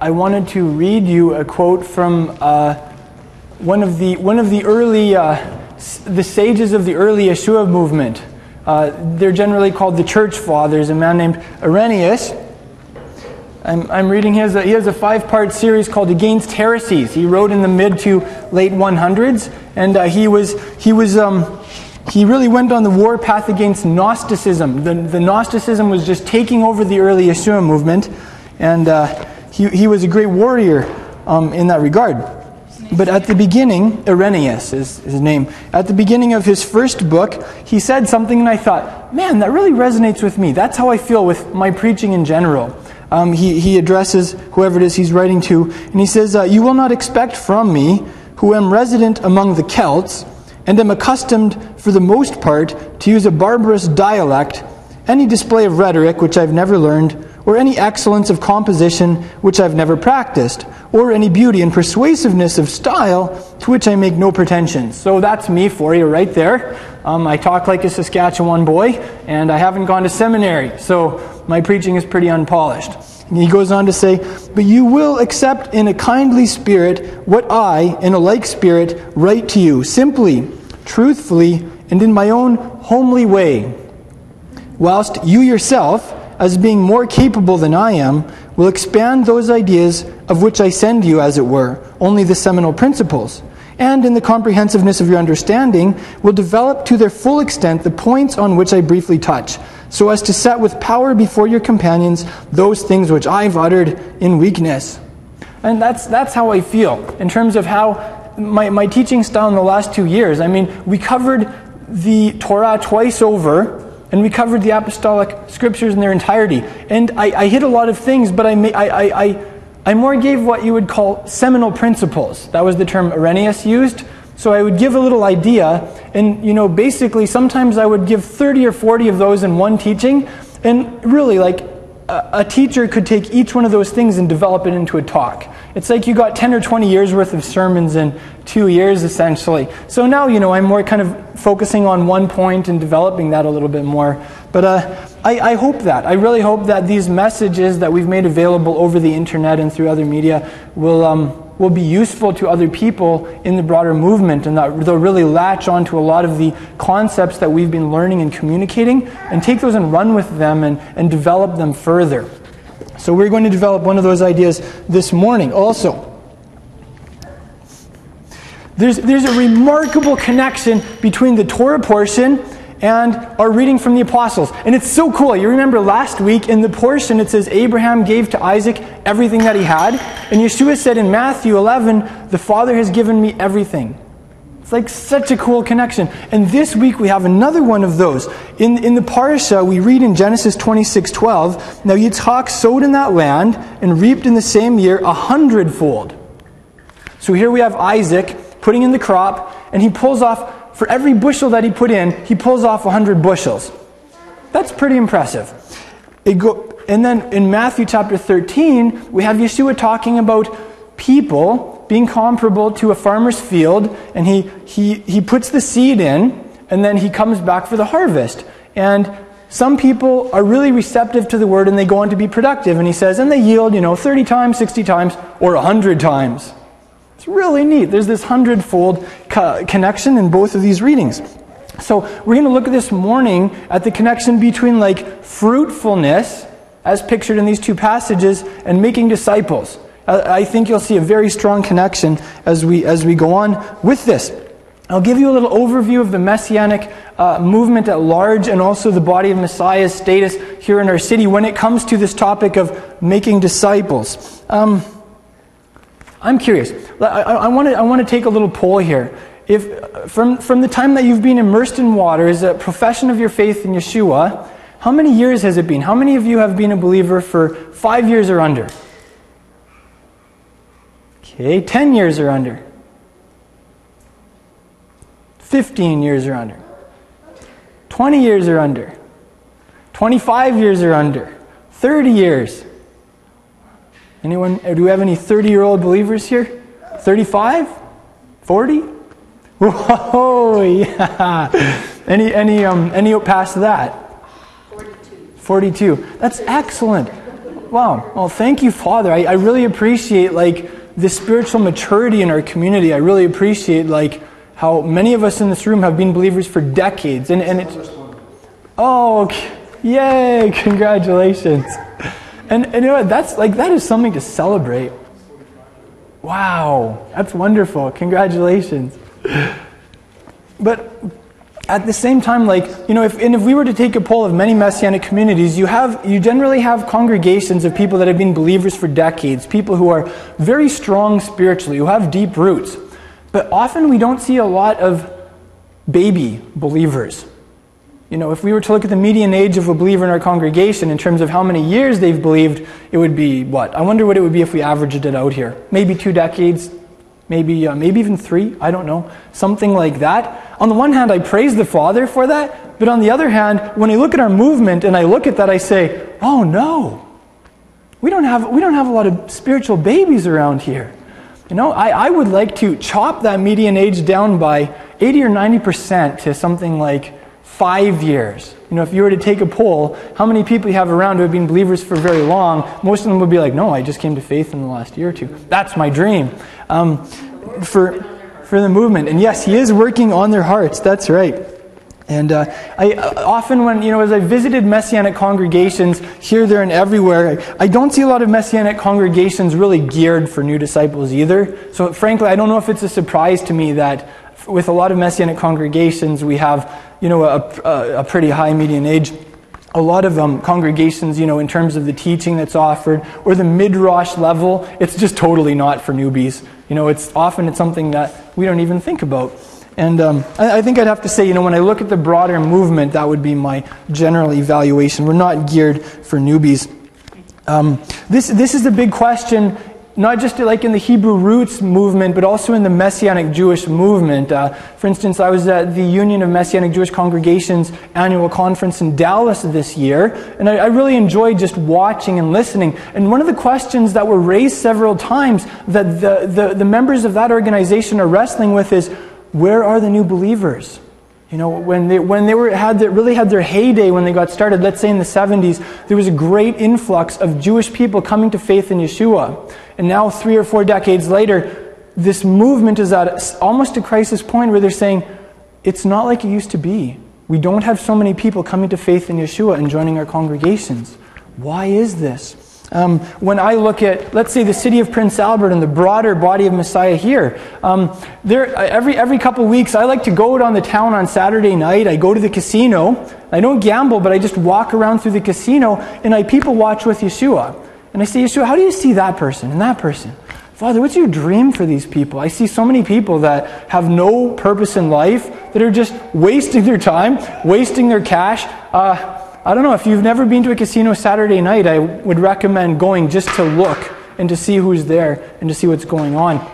I wanted to read you a quote from uh, one, of the, one of the early, uh, the sages of the early Yeshua movement. Uh, they're generally called the church fathers, a man named Irenaeus. I'm, I'm reading his, he has a five part series called Against Heresies. He wrote in the mid to late 100s, and uh, he was, he was, um, he really went on the war path against Gnosticism. The, the Gnosticism was just taking over the early Yeshua movement, and uh, he, he was a great warrior um, in that regard. But at the beginning, Irenaeus is his name. At the beginning of his first book, he said something, and I thought, man, that really resonates with me. That's how I feel with my preaching in general. Um, he, he addresses whoever it is he's writing to, and he says, uh, You will not expect from me, who am resident among the Celts, and am accustomed, for the most part, to use a barbarous dialect, any display of rhetoric which I've never learned or any excellence of composition which I've never practiced, or any beauty and persuasiveness of style to which I make no pretensions. So that's me for you right there. Um, I talk like a Saskatchewan boy, and I haven't gone to seminary, so my preaching is pretty unpolished. And he goes on to say, But you will accept in a kindly spirit what I, in a like spirit, write to you, simply, truthfully, and in my own homely way, whilst you yourself, as being more capable than I am, will expand those ideas of which I send you, as it were, only the seminal principles, and in the comprehensiveness of your understanding, will develop to their full extent the points on which I briefly touch, so as to set with power before your companions those things which I've uttered in weakness. And that's, that's how I feel in terms of how my, my teaching style in the last two years. I mean, we covered the Torah twice over and we covered the apostolic scriptures in their entirety. And I, I hit a lot of things, but I, I, I, I more gave what you would call seminal principles. That was the term Irenaeus used. So I would give a little idea, and you know, basically, sometimes I would give 30 or 40 of those in one teaching, and really, like, a, a teacher could take each one of those things and develop it into a talk. It's like you got 10 or 20 years worth of sermons in two years, essentially. So now, you know, I'm more kind of focusing on one point and developing that a little bit more. But uh, I, I hope that. I really hope that these messages that we've made available over the internet and through other media will. Um, will be useful to other people in the broader movement and that they'll really latch onto a lot of the concepts that we've been learning and communicating and take those and run with them and, and develop them further. So we're going to develop one of those ideas this morning also. There's, there's a remarkable connection between the Torah portion and our reading from the apostles. And it's so cool. You remember last week in the portion it says Abraham gave to Isaac everything that he had. And Yeshua said in Matthew 11, The Father has given me everything. It's like such a cool connection. And this week we have another one of those. In, in the Parsha, we read in Genesis 26 12, Now Yitzhak sowed in that land and reaped in the same year a hundredfold. So here we have Isaac putting in the crop, and he pulls off, for every bushel that he put in, he pulls off a 100 bushels. That's pretty impressive. Go, and then in Matthew chapter 13, we have Yeshua talking about people being comparable to a farmer's field, and he, he, he puts the seed in, and then he comes back for the harvest. And some people are really receptive to the word and they go on to be productive. And he says, and they yield, you know, 30 times, 60 times, or 100 times. It's really neat. There's this hundredfold co- connection in both of these readings. So we're going to look this morning at the connection between like fruitfulness, as pictured in these two passages, and making disciples. I think you'll see a very strong connection as we, as we go on with this. I'll give you a little overview of the Messianic uh, movement at large and also the body of Messiah's status here in our city when it comes to this topic of making disciples. Um, I'm curious. I, I, want to take a little poll here. If from, from the time that you've been immersed in water as a profession of your faith in Yeshua, how many years has it been? How many of you have been a believer for five years or under? Okay, 10 years or under. 15 years or under. 20 years or under. 25 years or under. 30 years. Anyone, do we have any 30 year old believers here? 35? 40? Whoa, yeah. Any, any, um, any past that? 42. 42. That's excellent. Wow. Well, thank you, Father. I, I really appreciate like the spiritual maturity in our community. I really appreciate like how many of us in this room have been believers for decades, and and it's oh, yay! Congratulations. And, and you know what? That's like that is something to celebrate. Wow, that's wonderful. Congratulations. But at the same time, like, you know, if, and if we were to take a poll of many Messianic communities, you have, you generally have congregations of people that have been believers for decades, people who are very strong spiritually, who have deep roots. But often we don't see a lot of baby believers. You know, if we were to look at the median age of a believer in our congregation in terms of how many years they've believed, it would be what? I wonder what it would be if we averaged it out here. Maybe two decades, maybe, uh, maybe even three, I don't know. Something like that. On the one hand, I praise the Father for that, but on the other hand, when I look at our movement and I look at that, I say, oh no, we don't have, we don't have a lot of spiritual babies around here. You know, I, I would like to chop that median age down by 80 or 90% to something like five years. You know, if you were to take a poll, how many people you have around who have been believers for very long, most of them would be like, no, I just came to faith in the last year or two. That's my dream um, for, for the movement. And yes, he is working on their hearts. That's right. And uh, I uh, often, when you know, as I visited messianic congregations here, there, and everywhere, I, I, don't see a lot of messianic congregations really geared for new disciples either. So, frankly, I don't know if it's a surprise to me that with a lot of messianic congregations, we have you know, a, a, a pretty high median age. A lot of um, congregations, you know, in terms of the teaching that's offered or the midrash level, it's just totally not for newbies. You know, it's often it's something that we don't even think about. And um, I, I, think I'd have to say, you know, when I look at the broader movement, that would be my general evaluation. We're not geared for newbies. Um, this, this is a big question not just like in the Hebrew roots movement, but also in the Messianic Jewish movement. Uh, for instance, I was at the Union of Messianic Jewish Congregations annual conference in Dallas this year, and I, I really enjoyed just watching and listening. And one of the questions that were raised several times that the, the, the members of that organization are wrestling with is where are the new believers? You know, when they, when they were, had really had their heyday when they got started, let's say in the 70s, there was a great influx of Jewish people coming to faith in Yeshua. And now, three or four decades later, this movement is at almost a crisis point where they're saying, it's not like it used to be. We don't have so many people coming to faith in Yeshua and joining our congregations. Why is this? Um, when I look at, let's say, the city of Prince Albert and the broader body of Messiah here, um, there, every, every couple weeks I like to go on the town on Saturday night. I go to the casino. I don't gamble, but I just walk around through the casino and I people watch with Yeshua. And I say, Yeshua, how do you see that person and that person? Father, what's your dream for these people? I see so many people that have no purpose in life, that are just wasting their time, wasting their cash. Uh, I don't know, if you've never been to a casino Saturday night, I would recommend going just to look and to see who's there and to see what's going on.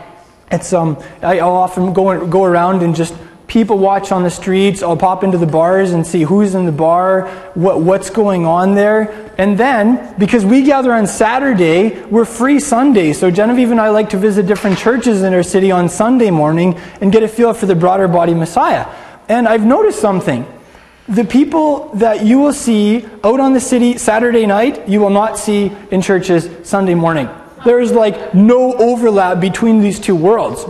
It's, um, I'll often go, go around and just people watch on the streets. I'll pop into the bars and see who's in the bar, what, what's going on there. And then, because we gather on Saturday, we're free Sunday. So Genevieve and I like to visit different churches in our city on Sunday morning and get a feel for the broader body Messiah. And I've noticed something. The people that you will see out on the city Saturday night, you will not see in churches Sunday morning. There is like no overlap between these two worlds.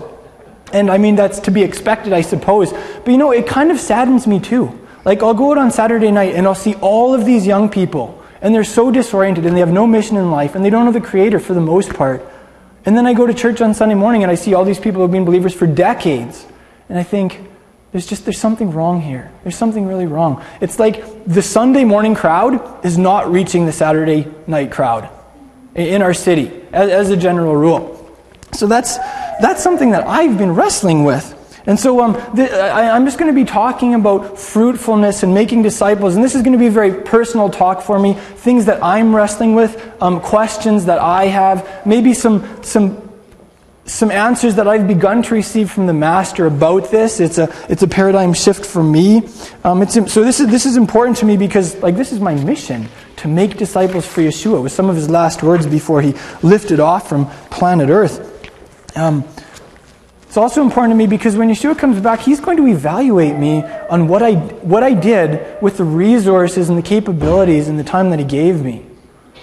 And I mean, that's to be expected, I suppose. But you know, it kind of saddens me too. Like, I'll go out on Saturday night and I'll see all of these young people, and they're so disoriented and they have no mission in life, and they don't know the Creator for the most part. And then I go to church on Sunday morning and I see all these people who have been believers for decades. And I think, there's just there's something wrong here. There's something really wrong. It's like the Sunday morning crowd is not reaching the Saturday night crowd in our city as, as a general rule. So that's that's something that I've been wrestling with. And so um, th- I, am just going to be talking about fruitfulness and making disciples. And this is going to be a very personal talk for me. Things that I'm wrestling with, um, questions that I have, maybe some, some some answers that I've begun to receive from the Master about this. It's a, it's a paradigm shift for me. Um, it's, so this is, this is important to me because like, this is my mission, to make disciples for Yeshua, with some of his last words before he lifted off from planet Earth. It's also important to me because when Yeshua comes back, he's going to evaluate me on what I, what I did with the resources and the capabilities and the time that he gave me.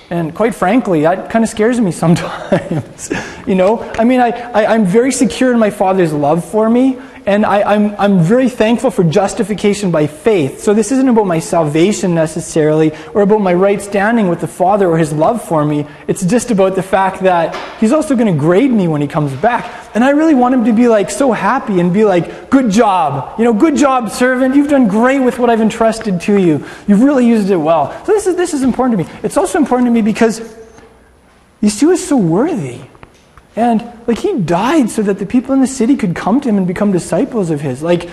And quite frankly, that kind of scares me sometimes. you know, I mean, I, I, I'm very secure in my Father's love for me, and I, am I'm, I'm very thankful for justification by faith. So this isn't about my salvation necessarily, or about my right standing with the Father or His love for me. It's just about the fact that He's also going to grade me when He comes back. And I really want Him to be like so happy and be like, good job. You know, good job, servant. You've done great with what I've entrusted to you. You've really used it well. So this is, this is important to me. It's also important to me because Yeshua is so worthy. And like he died so that the people in the city could come to him and become disciples of his. Like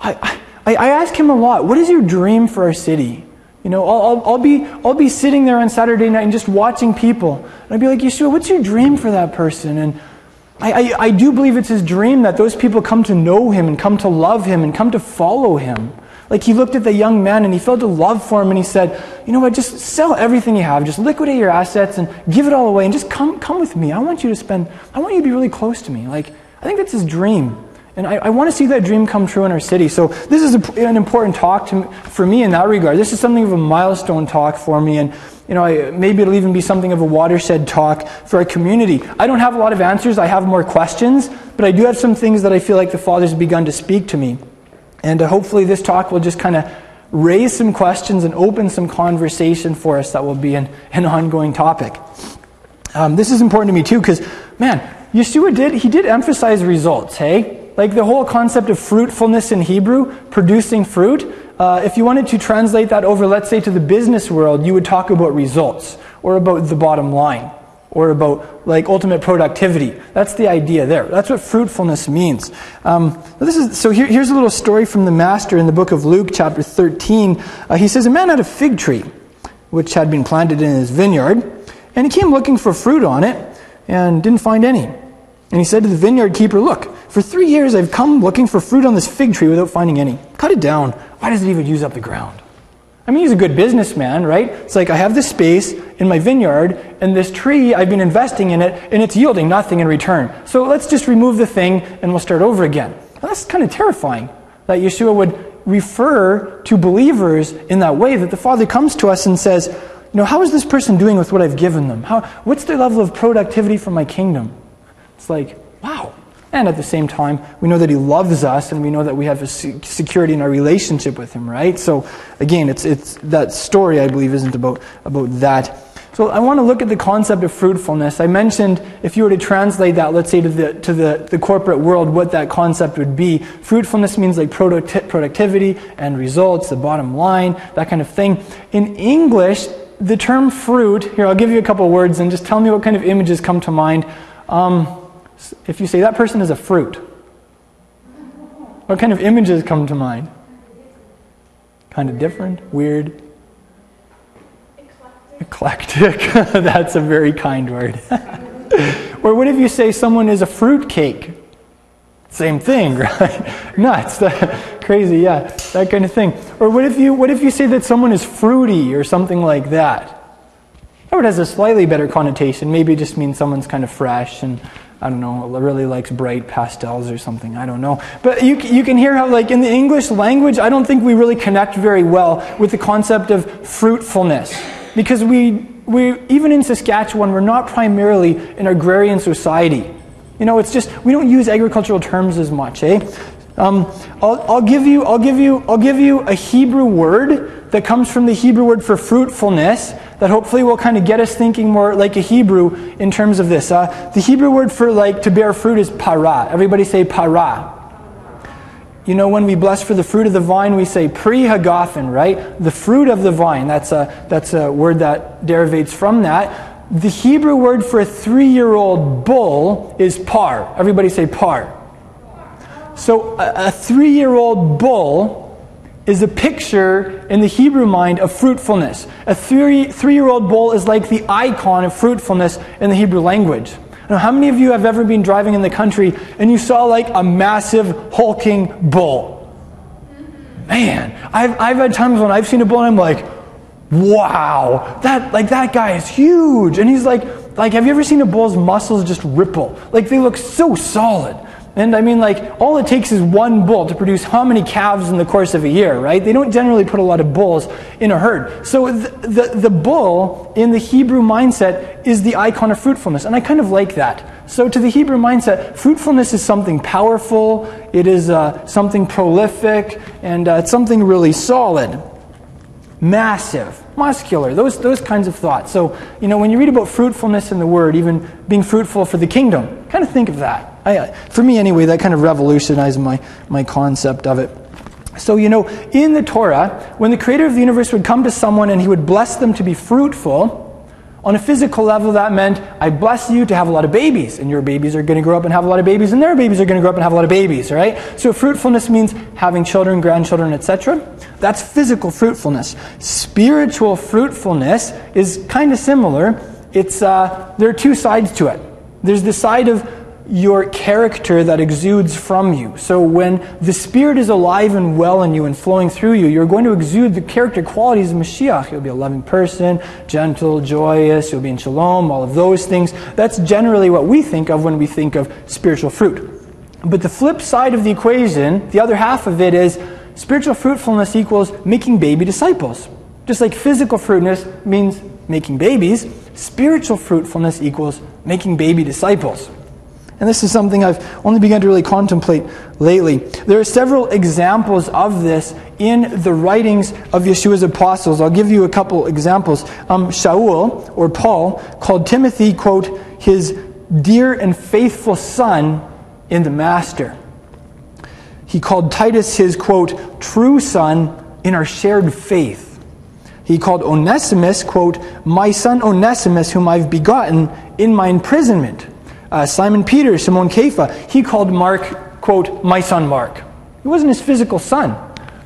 I, I, I ask him a lot, what is your dream for our city? You know, I'll, I'll, I'll, be, I'll be sitting there on Saturday night and just watching people. And I'd be like, Yeshua, what's your dream for that person? And I, I, I do believe it's his dream that those people come to know him and come to love him and come to follow him. Like he looked at the young man and he felt a love for him and he said, You know what, just sell everything you have, just liquidate your assets and give it all away and just come, come with me. I want you to spend, I want you to be really close to me. Like, I think that's his dream. And I, I want to see that dream come true in our city. So this is a, an important talk to, for me in that regard. This is something of a milestone talk for me. And you know, I, maybe it'll even be something of a watershed talk for our community. I don't have a lot of answers. I have more questions, but I do have some things that I feel like the Father's begun to speak to me. And uh, hopefully, this talk will just kind of raise some questions and open some conversation for us that will be an, an ongoing topic. Um, this is important to me too, because, man, Yeshua did, he did emphasize results, hey? Like the whole concept of fruitfulness in Hebrew, producing fruit. Uh, if you wanted to translate that over, let's say, to the business world, you would talk about results or about the bottom line or about like ultimate productivity. That's the idea there. That's what fruitfulness means. Um, this is, so here, here's a little story from the Master in the book of Luke, chapter 13. Uh, he says, A man had a fig tree which had been planted in his vineyard, and he came looking for fruit on it and didn't find any. And he said to the vineyard keeper, Look, for three years I've come looking for fruit on this fig tree without finding any. Cut it down. Why does it even use up the ground? I mean, he's a good businessman, right? It's like I have this space in my vineyard, and this tree, I've been investing in it, and it's yielding nothing in return. So let's just remove the thing, and we'll start over again. Now, that's kind of terrifying that Yeshua would refer to believers in that way, that the Father comes to us and says, you know, how is this person doing with what I've given them? How, what's their level of productivity for my kingdom? It's like, wow. And at the same time, we know that He loves us and we know that we have a security in our relationship with Him, right? So, again, it's, it's, that story, I believe, isn't about, about that. So, I want to look at the concept of fruitfulness. I mentioned if you were to translate that, let's say, to the, to the, the corporate world, what that concept would be. Fruitfulness means like product- productivity and results, the bottom line, that kind of thing. In English, the term fruit, here, I'll give you a couple words and just tell me what kind of images come to mind. Um, if you say that person is a fruit, what kind of images come to mind? Kind of different, weird, eclectic. Eclectic. That's a very kind word. or what if you say someone is a fruit cake? Same thing, right? Nuts. Crazy, yeah. That kind of thing. Or what if you what if you say that someone is fruity or something like that? That word has a slightly better connotation. Maybe it just means someone's kind of fresh and I don't know, really likes bright pastels or something. I don't know. But you, you can hear how, like, in the English language, I don't think we really connect very well with the concept of fruitfulness. Because we, we even in Saskatchewan, we're not primarily an agrarian society. You know, it's just, we don't use agricultural terms as much, eh? Um, I'll, I'll, give you, I'll, give you, I'll give you a Hebrew word that comes from the Hebrew word for fruitfulness that hopefully will kind of get us thinking more like a Hebrew in terms of this. Uh, the Hebrew word for like to bear fruit is para. Everybody say para. You know, when we bless for the fruit of the vine, we say pri hagafen, right? The fruit of the vine. That's a, that's a word that derivates from that. The Hebrew word for a three year old bull is par. Everybody say par. So a, a three year old bull is a picture in the Hebrew mind of fruitfulness. A three, three-year-old bull is like the icon of fruitfulness in the Hebrew language. Now, how many of you have ever been driving in the country and you saw like a massive hulking bull? Man, I've, I've had times when I've seen a bull and I'm like, wow, that like that guy is huge. And he's like, like, have you ever seen a bull's muscles just ripple? Like they look so solid. And I mean, like, all it takes is one bull to produce how many calves in the course of a year, right? They don't generally put a lot of bulls in a herd. So the, the, the bull in the Hebrew mindset is the icon of fruitfulness. And I kind of like that. So to the Hebrew mindset, fruitfulness is something powerful, it is uh, something prolific, and uh, it's something really solid massive, muscular, those, those kinds of thoughts. So, you know, when you read about fruitfulness in the Word, even being fruitful for the kingdom, kind of think of that. I, for me, anyway, that kind of revolutionized my, my concept of it. So, you know, in the Torah, when the creator of the universe would come to someone and he would bless them to be fruitful, on a physical level, that meant, I bless you to have a lot of babies, and your babies are going to grow up and have a lot of babies, and their babies are going to grow up and have a lot of babies, right? So fruitfulness means having children, grandchildren, etc. That's physical fruitfulness. Spiritual fruitfulness is kind of similar. It's, uh, there are two sides to it. There's the side of your character that exudes from you. So when the Spirit is alive and well in you and flowing through you, you're going to exude the character qualities of Mashiach. You'll be a loving person, gentle, joyous, you'll be in shalom, all of those things. That's generally what we think of when we think of spiritual fruit. But the flip side of the equation, the other half of it is spiritual fruitfulness equals making baby disciples. Just like physical fruitfulness means making babies, spiritual fruitfulness equals making baby disciples. And this is something I've only begun to really contemplate lately. There are several examples of this in the writings of Yeshua's apostles. I'll give you a couple examples. Um, Shaul, or Paul, called Timothy, quote, his dear and faithful son in the Master. He called Titus his, quote, true son in our shared faith. He called Onesimus, quote, my son Onesimus, whom I've begotten in my imprisonment. Uh, Simon Peter, Simon Kepha, he called Mark, quote, my son Mark. He wasn't his physical son.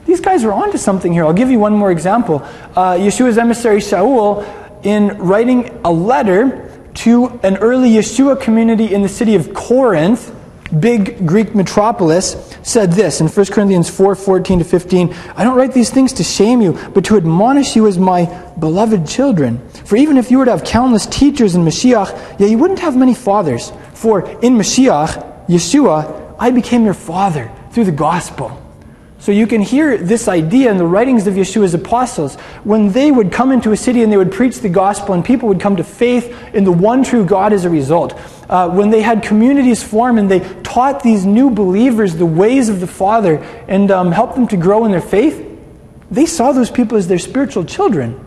These guys are onto something here. I'll give you one more example. Uh, Yeshua's emissary Shaul, in writing a letter to an early Yeshua community in the city of Corinth, big Greek metropolis, said this in 1 Corinthians 4 14 to 15 I don't write these things to shame you, but to admonish you as my beloved children. For even if you were to have countless teachers in Mashiach, yet you wouldn't have many fathers. For in Mashiach, Yeshua, I became your father through the gospel. So you can hear this idea in the writings of Yeshua's apostles. When they would come into a city and they would preach the gospel, and people would come to faith in the one true God as a result. Uh, when they had communities form and they taught these new believers the ways of the Father and um, helped them to grow in their faith, they saw those people as their spiritual children.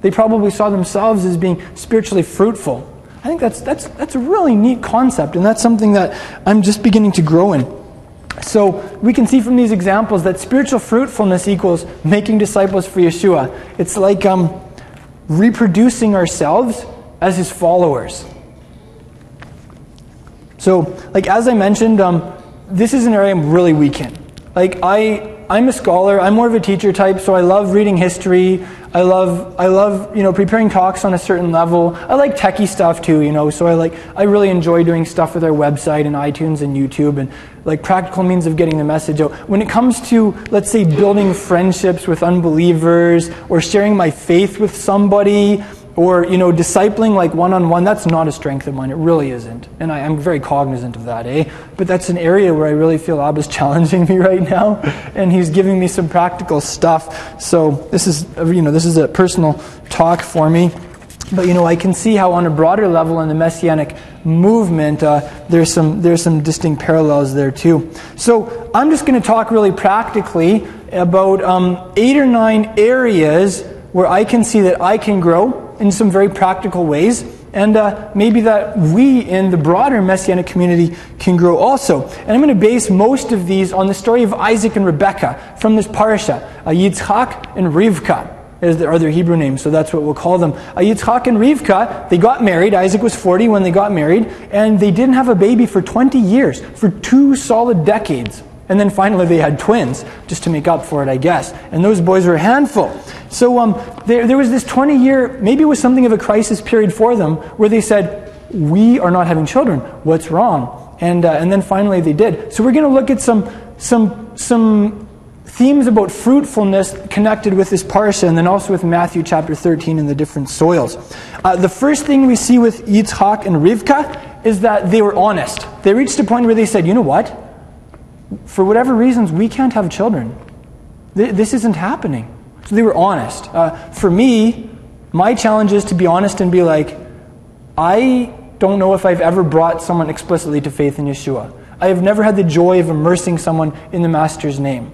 They probably saw themselves as being spiritually fruitful. I think that's, that's, that's a really neat concept, and that's something that I'm just beginning to grow in. So we can see from these examples that spiritual fruitfulness equals making disciples for Yeshua. It's like um, reproducing ourselves as his followers. So, like as I mentioned, um, this is an area I'm really weak in. Like I, I'm a scholar. I'm more of a teacher type, so I love reading history. I love, I love, you know, preparing talks on a certain level. I like techie stuff too, you know. So I like, I really enjoy doing stuff with our website and iTunes and YouTube and like practical means of getting the message out. When it comes to, let's say, building friendships with unbelievers or sharing my faith with somebody or you know discipling like one-on-one that's not a strength of mine. It really isn't. And I, am very cognizant of that eh? But that's an area where i really feel abba's challenging me right now. And he's giving me some practical stuff. So this is you know this is a personal talk for me. But you know i can see how on a broader level in the messianic movement uh, there's some there's some distinct parallels there too. So i'm just going to talk really practically about um, eight or nine areas where i can see that i can grow in some very practical ways, and uh, maybe that we in the broader Messianic community can grow also. And I'm going to base most of these on the story of Isaac and Rebekah from this parasha, uh, Yitzchak and Rivka. Are their Hebrew names, so that's what we'll call them. Uh, Yitzchak and Rivka, they got married. Isaac was 40 when they got married, and they didn't have a baby for 20 years, for two solid decades. And then finally they had twins, just to make up for it, I guess. And those boys were a handful. So um, there, there was this 20 year, maybe it was something of a crisis period for them, where they said, We are not having children. What's wrong? And, uh, and then finally they did. So we're going to look at some, some, some themes about fruitfulness connected with this parsha and then also with Matthew chapter 13 and the different soils. Uh, the first thing we see with Yitzhak and Rivka is that they were honest. they reached a point where they said, you know what? For whatever reasons, we can't have children. This isn't happening. So they were honest. Uh, for me, my challenge is to be honest and be like, I don't know if I've ever brought someone explicitly to faith in Yeshua. I have never had the joy of immersing someone in the Master's name.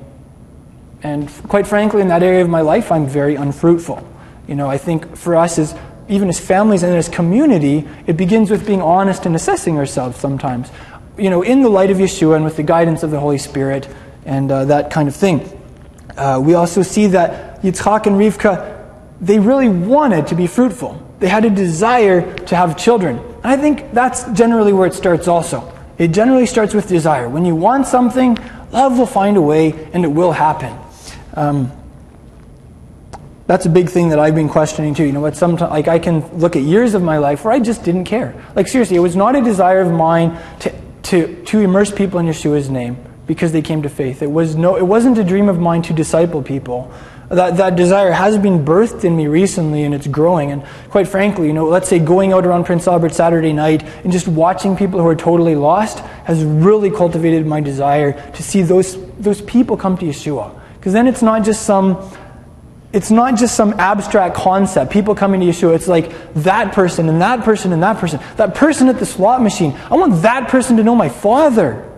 And quite frankly, in that area of my life, I'm very unfruitful. You know, I think for us as even as families and as community, it begins with being honest and assessing ourselves sometimes. You know, in the light of Yeshua and with the guidance of the Holy Spirit and uh, that kind of thing. Uh, we also see that Yitzchak and Rivka, they really wanted to be fruitful. They had a desire to have children. And I think that's generally where it starts also. It generally starts with desire. When you want something, love will find a way and it will happen. Um, that's a big thing that I've been questioning too. You know what? Sometimes, like I can look at years of my life where I just didn't care. Like seriously, it was not a desire of mine to to to immerse people in Yeshua's name because they came to faith. It was no. It wasn't a dream of mine to disciple people that, that desire has been birthed in me recently and it's growing. And quite frankly, you know, let's say going out around Prince Albert Saturday night and just watching people who are totally lost has really cultivated my desire to see those, those people come to Yeshua. Because then it's not just some it's not just some abstract concept. People coming to Yeshua, it's like that person and that person and that person. That person at the slot machine. I want that person to know my father.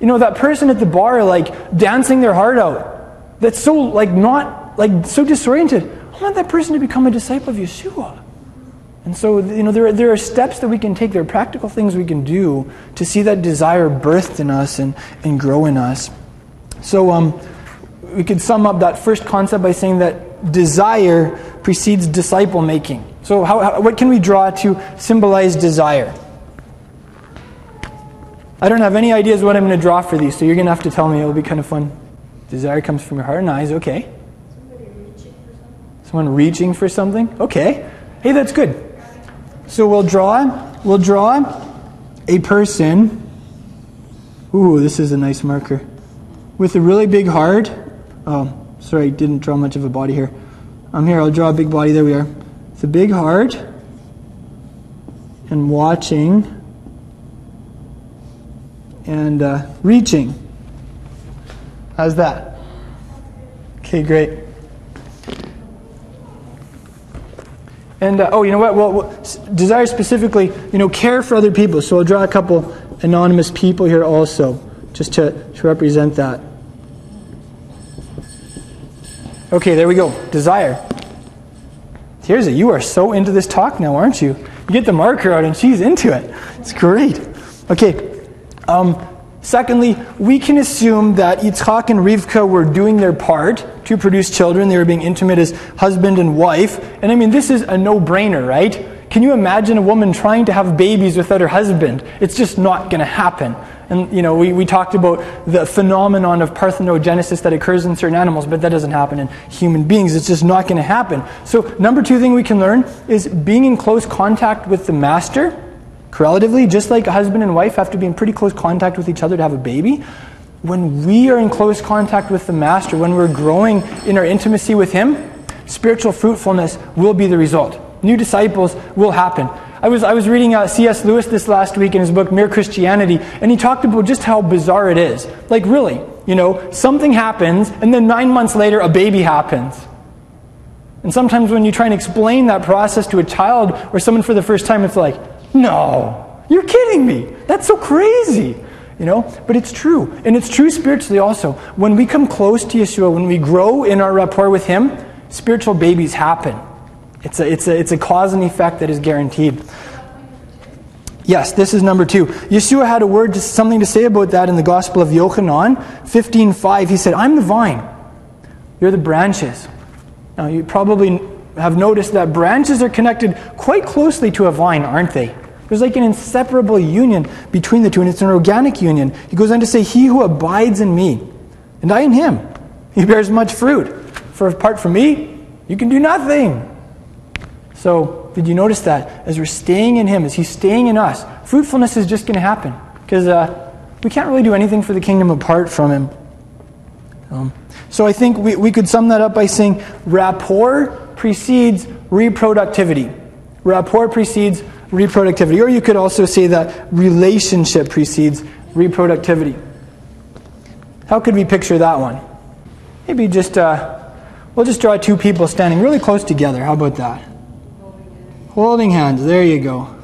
You know, that person at the bar, like dancing their heart out. That's so, like, not like so disoriented. I want that person to become a disciple of Yeshua. And so, you know, there, there are steps that we can take, there are practical things we can do to see that desire birthed in us and, and grow in us. So, um, we could sum up that first concept by saying that desire precedes disciple making. So, how, how, what can we draw to symbolize desire? I don't have any ideas what I'm going to draw for these, so you're going to have to tell me. It'll be kind of fun. Desire comes from your heart and eyes, okay. Someone reaching for something? Okay. Hey, that's good. So we'll draw we'll draw a person. Ooh, this is a nice marker. With a really big heart. Oh, sorry, I didn't draw much of a body here. I'm here, I'll draw a big body. There we are. It's a big heart. And watching. And uh, reaching. How's that? Okay, great. And uh, oh, you know what? Well, desire specifically, you know, care for other people. So I'll draw a couple anonymous people here also, just to, to represent that. Okay, there we go. Desire. Here's it. You are so into this talk now, aren't you? You get the marker out and she's into it. It's great. Okay. Um, Secondly, we can assume that Yitzchak and Rivka were doing their part to produce children. They were being intimate as husband and wife. And I mean, this is a no brainer, right? Can you imagine a woman trying to have babies without her husband? It's just not going to happen. And, you know, we, we talked about the phenomenon of parthenogenesis that occurs in certain animals, but that doesn't happen in human beings. It's just not going to happen. So, number two thing we can learn is being in close contact with the master Correlatively, just like a husband and wife have to be in pretty close contact with each other to have a baby, when we are in close contact with the Master, when we're growing in our intimacy with Him, spiritual fruitfulness will be the result. New disciples will happen. I was, I was reading uh, C.S. Lewis this last week in his book, Mere Christianity, and he talked about just how bizarre it is. Like, really, you know, something happens, and then nine months later, a baby happens. And sometimes when you try and explain that process to a child or someone for the first time, it's like, no, you're kidding me. That's so crazy. You know, but it's true. And it's true spiritually also. When we come close to Yeshua, when we grow in our rapport with Him, spiritual babies happen. It's a, it's a, it's a cause and effect that is guaranteed. Yes, this is number two. Yeshua had a word, something to say about that in the Gospel of Yochanan 15.5. He said, I'm the vine. You're the branches. Now, you probably have noticed that branches are connected quite closely to a vine, aren't they? There's like an inseparable union between the two, and it's an organic union. He goes on to say, He who abides in me, and I in him, he bears much fruit. For apart from me, you can do nothing. So, did you notice that? As we're staying in him, as he's staying in us, fruitfulness is just going to happen. Because uh, we can't really do anything for the kingdom apart from him. Um, so, I think we, we could sum that up by saying rapport precedes reproductivity. Rapport precedes reproductivity. Or you could also say that relationship precedes reproductivity. How could we picture that one? Maybe just, uh, we'll just draw two people standing really close together. How about that? Holding hands. There you go.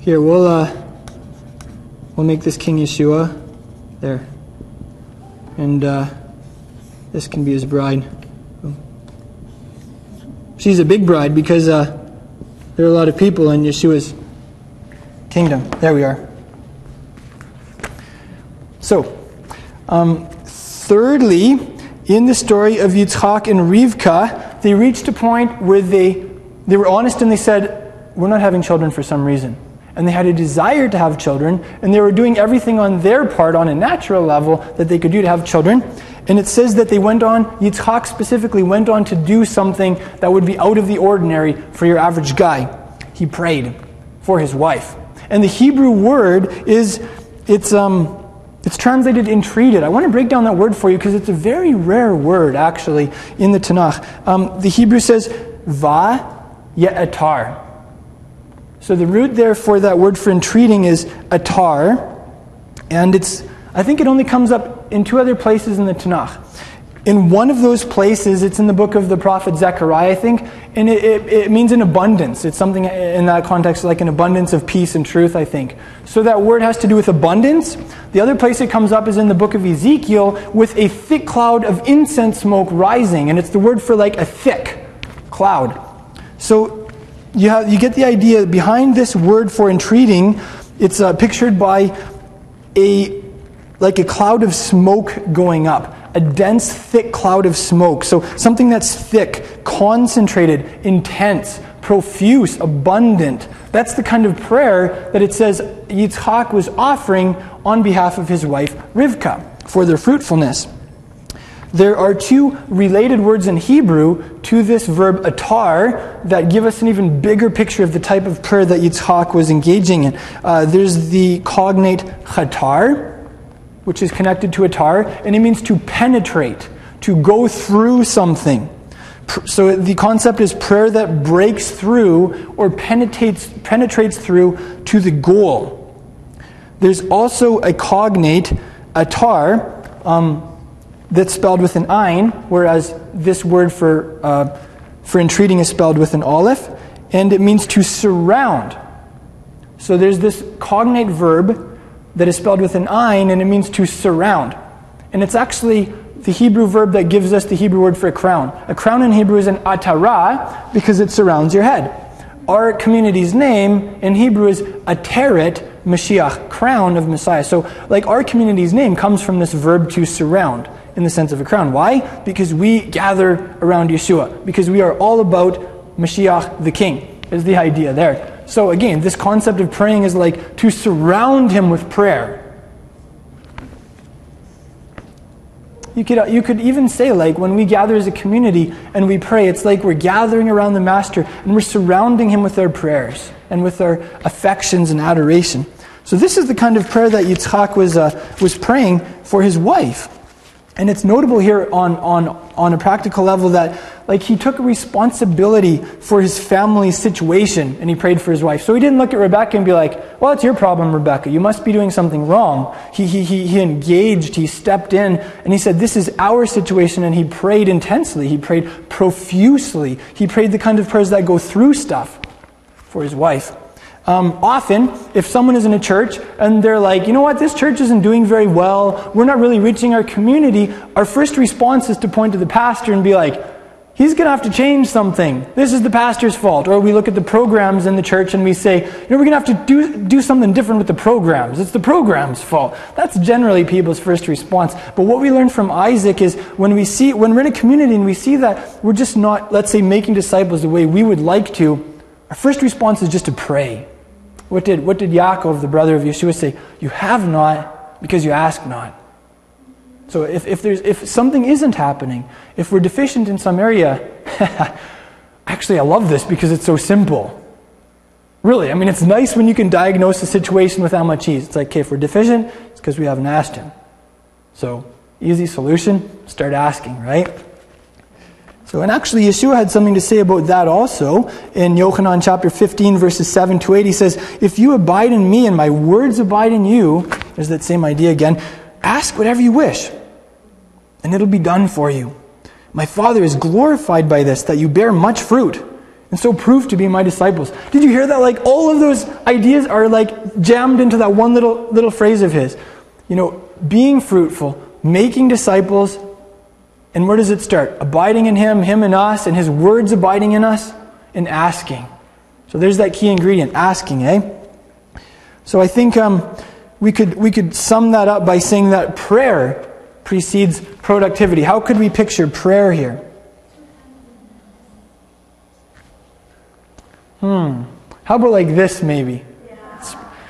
Here, we'll, uh, we'll make this King Yeshua. There. And uh, this can be his bride. She's a big bride because uh, there are a lot of people in Yeshua's kingdom. There we are. So, um, thirdly, in the story of Yitzchak and Rivka, they reached a point where they, they were honest and they said, We're not having children for some reason. And they had a desire to have children, and they were doing everything on their part, on a natural level, that they could do to have children. And it says that they went on, Yitzchak specifically went on to do something that would be out of the ordinary for your average guy. He prayed for his wife. And the Hebrew word is, it's, um, it's translated entreated. I want to break down that word for you because it's a very rare word, actually, in the Tanakh. Um, the Hebrew says, va ye'atar. So the root there for that word for entreating is atar. And it's, I think it only comes up in two other places in the Tanakh. In one of those places, it's in the book of the prophet Zechariah, I think, and it, it, it, means an abundance. It's something in that context like an abundance of peace and truth, I think. So that word has to do with abundance. The other place it comes up is in the book of Ezekiel with a thick cloud of incense smoke rising, and it's the word for like a thick cloud. So you, have, you get the idea behind this word for entreating, it's uh, pictured by a like a cloud of smoke going up a dense, thick cloud of smoke. So something that's thick, concentrated, intense, profuse, abundant. That's the kind of prayer that it says Yitzhak was offering on behalf of his wife Rivka for their fruitfulness. There are two related words in Hebrew to this verb atar that give us an even bigger picture of the type of prayer that Yitzhak was engaging in. Uh, there's the cognate chatar, which is connected to atar, and it means to penetrate, to go through something. So the concept is prayer that breaks through or penetrates, penetrates through to the goal. There's also a cognate, atar, um, that's spelled with an ein, whereas this word for, uh, for entreating is spelled with an aleph, and it means to surround. So there's this cognate verb that is spelled with an ein, and it means to surround. And it's actually the Hebrew verb that gives us the Hebrew word for a crown. A crown in Hebrew is an atara because it surrounds your head. Our community's name in Hebrew is Ateret Mashiach, crown of Messiah. So, like our community's name comes from this verb to surround in the sense of a crown. Why? Because we gather around Yeshua. Because we are all about Mashiach the King, is the idea there. So again, this concept of praying is like to surround him with prayer. You could, you could even say, like, when we gather as a community and we pray, it's like we're gathering around the Master and we're surrounding him with our prayers and with our affections and adoration. So, this is the kind of prayer that Yitzchak was, uh, was praying for his wife. And it's notable here on, on, on a practical level that like he took responsibility for his family's situation and he prayed for his wife. So he didn't look at Rebecca and be like, well, it's your problem, Rebecca. You must be doing something wrong. He, he, he, he engaged, he stepped in, and he said, this is our situation, and he prayed intensely. He prayed profusely. He prayed the kind of prayers that go through stuff for his wife. Um, often, if someone is in a church and they're like, you know what, this church isn't doing very well, we're not really reaching our community, our first response is to point to the pastor and be like, He's going to have to change something. This is the pastor's fault. Or we look at the programs in the church and we say, you know, we're going to have to do, do something different with the programs. It's the program's fault. That's generally people's first response. But what we learn from Isaac is when we see, when we're in a community and we see that we're just not, let's say, making disciples the way we would like to, our first response is just to pray. What did, what did Yaakov, the brother of Yeshua, say? You have not because you ask not. So if, if, there's, if something isn't happening, if we're deficient in some area, actually, I love this because it's so simple. Really, I mean, it's nice when you can diagnose a situation with how much ease. It's like, okay, if we're deficient, it's because we haven't asked him. So, easy solution, start asking, right? So, and actually, Yeshua had something to say about that also. In Yochanan chapter 15, verses 7 to 8, he says, If you abide in me and my words abide in you, there's that same idea again, ask whatever you wish, and it'll be done for you. My Father is glorified by this, that you bear much fruit, and so prove to be my disciples. Did you hear that? Like, all of those ideas are like jammed into that one little, little phrase of his. You know, being fruitful, making disciples, and where does it start? Abiding in Him, Him in us, and His words abiding in us, and asking. So there's that key ingredient, asking, eh? So I think um, we, could, we could sum that up by saying that prayer precedes productivity. How could we picture prayer here? Hmm. How about like this, maybe?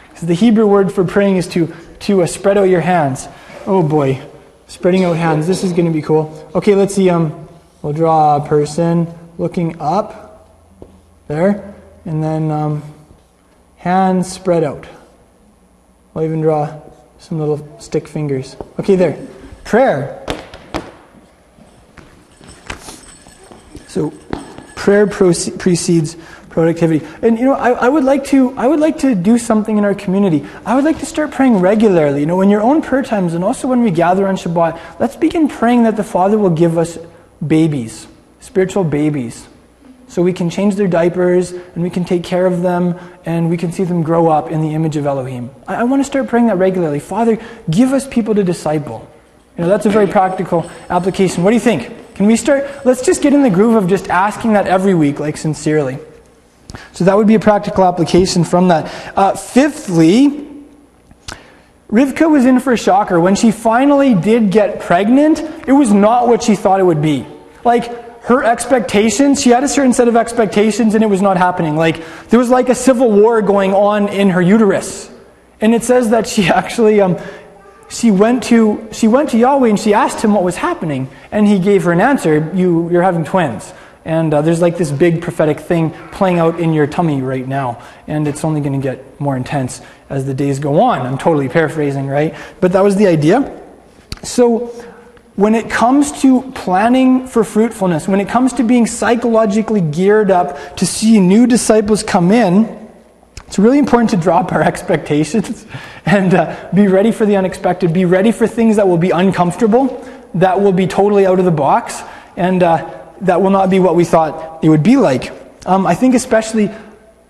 Because the Hebrew word for praying is to, to uh, spread out your hands. Oh boy. Spreading out hands. This is going to be cool. Okay, let's see. Um, we'll draw a person looking up. There. And then um, hands spread out. I'll even draw some little stick fingers. Okay, there. Prayer. So, prayer precedes productivity. And you know, I, I, would like to I would like to do something in our community. I would like to start praying regularly. You know, in your own prayer times and also when we gather on Shabbat, let's begin praying that the Father will give us babies, spiritual babies. So we can change their diapers and we can take care of them and we can see them grow up in the image of Elohim. I, I want to start praying that regularly. Father, give us people to disciple. You know, that's a very practical application. What do you think? Can we start? Let's just get in the groove of just asking that every week, like sincerely. So that would be a practical application from that. Uh, fifthly, Rivka was in for a shocker. When she finally did get pregnant, it was not what she thought it would be. Like, her expectations, she had a certain set of expectations and it was not happening. Like, there was like a civil war going on in her uterus. And it says that she actually, um, she went to, she went to Yahweh and she asked him what was happening. And he gave her an answer, you, you're having twins. And uh, there's like this big prophetic thing playing out in your tummy right now. And it's only going to get more intense as the days go on. I'm totally paraphrasing, right? But that was the idea. So, when it comes to planning for fruitfulness, when it comes to being psychologically geared up to see new disciples come in, it's really important to drop our expectations and uh, be ready for the unexpected. Be ready for things that will be uncomfortable, that will be totally out of the box, and uh, that will not be what we thought it would be like. Um, I think, especially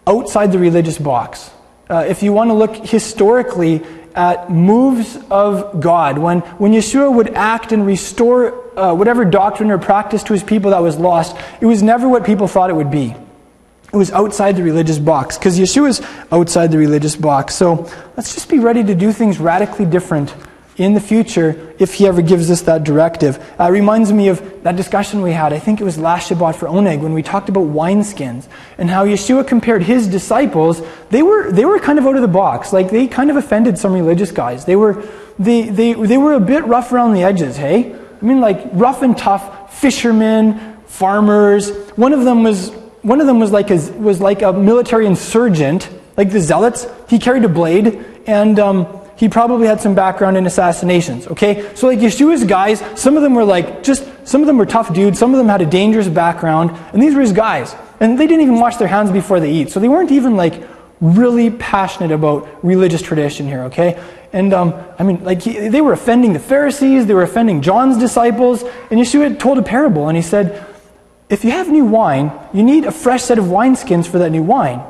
outside the religious box. Uh, if you want to look historically at moves of God, when, when Yeshua would act and restore uh, whatever doctrine or practice to his people that was lost, it was never what people thought it would be. It was outside the religious box, because Yeshua is outside the religious box. So let's just be ready to do things radically different in the future if he ever gives us that directive. Uh, it reminds me of that discussion we had, I think it was last Shabbat for Oneg, when we talked about wineskins and how Yeshua compared his disciples. They were, they were kind of out of the box. Like, they kind of offended some religious guys. They were, they, they, they were a bit rough around the edges, hey? I mean, like, rough and tough fishermen, farmers. One of them was, one of them was, like, a, was like a military insurgent, like the zealots. He carried a blade, and... Um, he probably had some background in assassinations, okay? So like Yeshua's guys, some of them were like just some of them were tough dudes, some of them had a dangerous background, and these were his guys. And they didn't even wash their hands before they eat. So they weren't even like really passionate about religious tradition here, okay? And um, I mean, like he, they were offending the Pharisees, they were offending John's disciples, and Yeshua told a parable, and he said, "If you have new wine, you need a fresh set of wineskins for that new wine."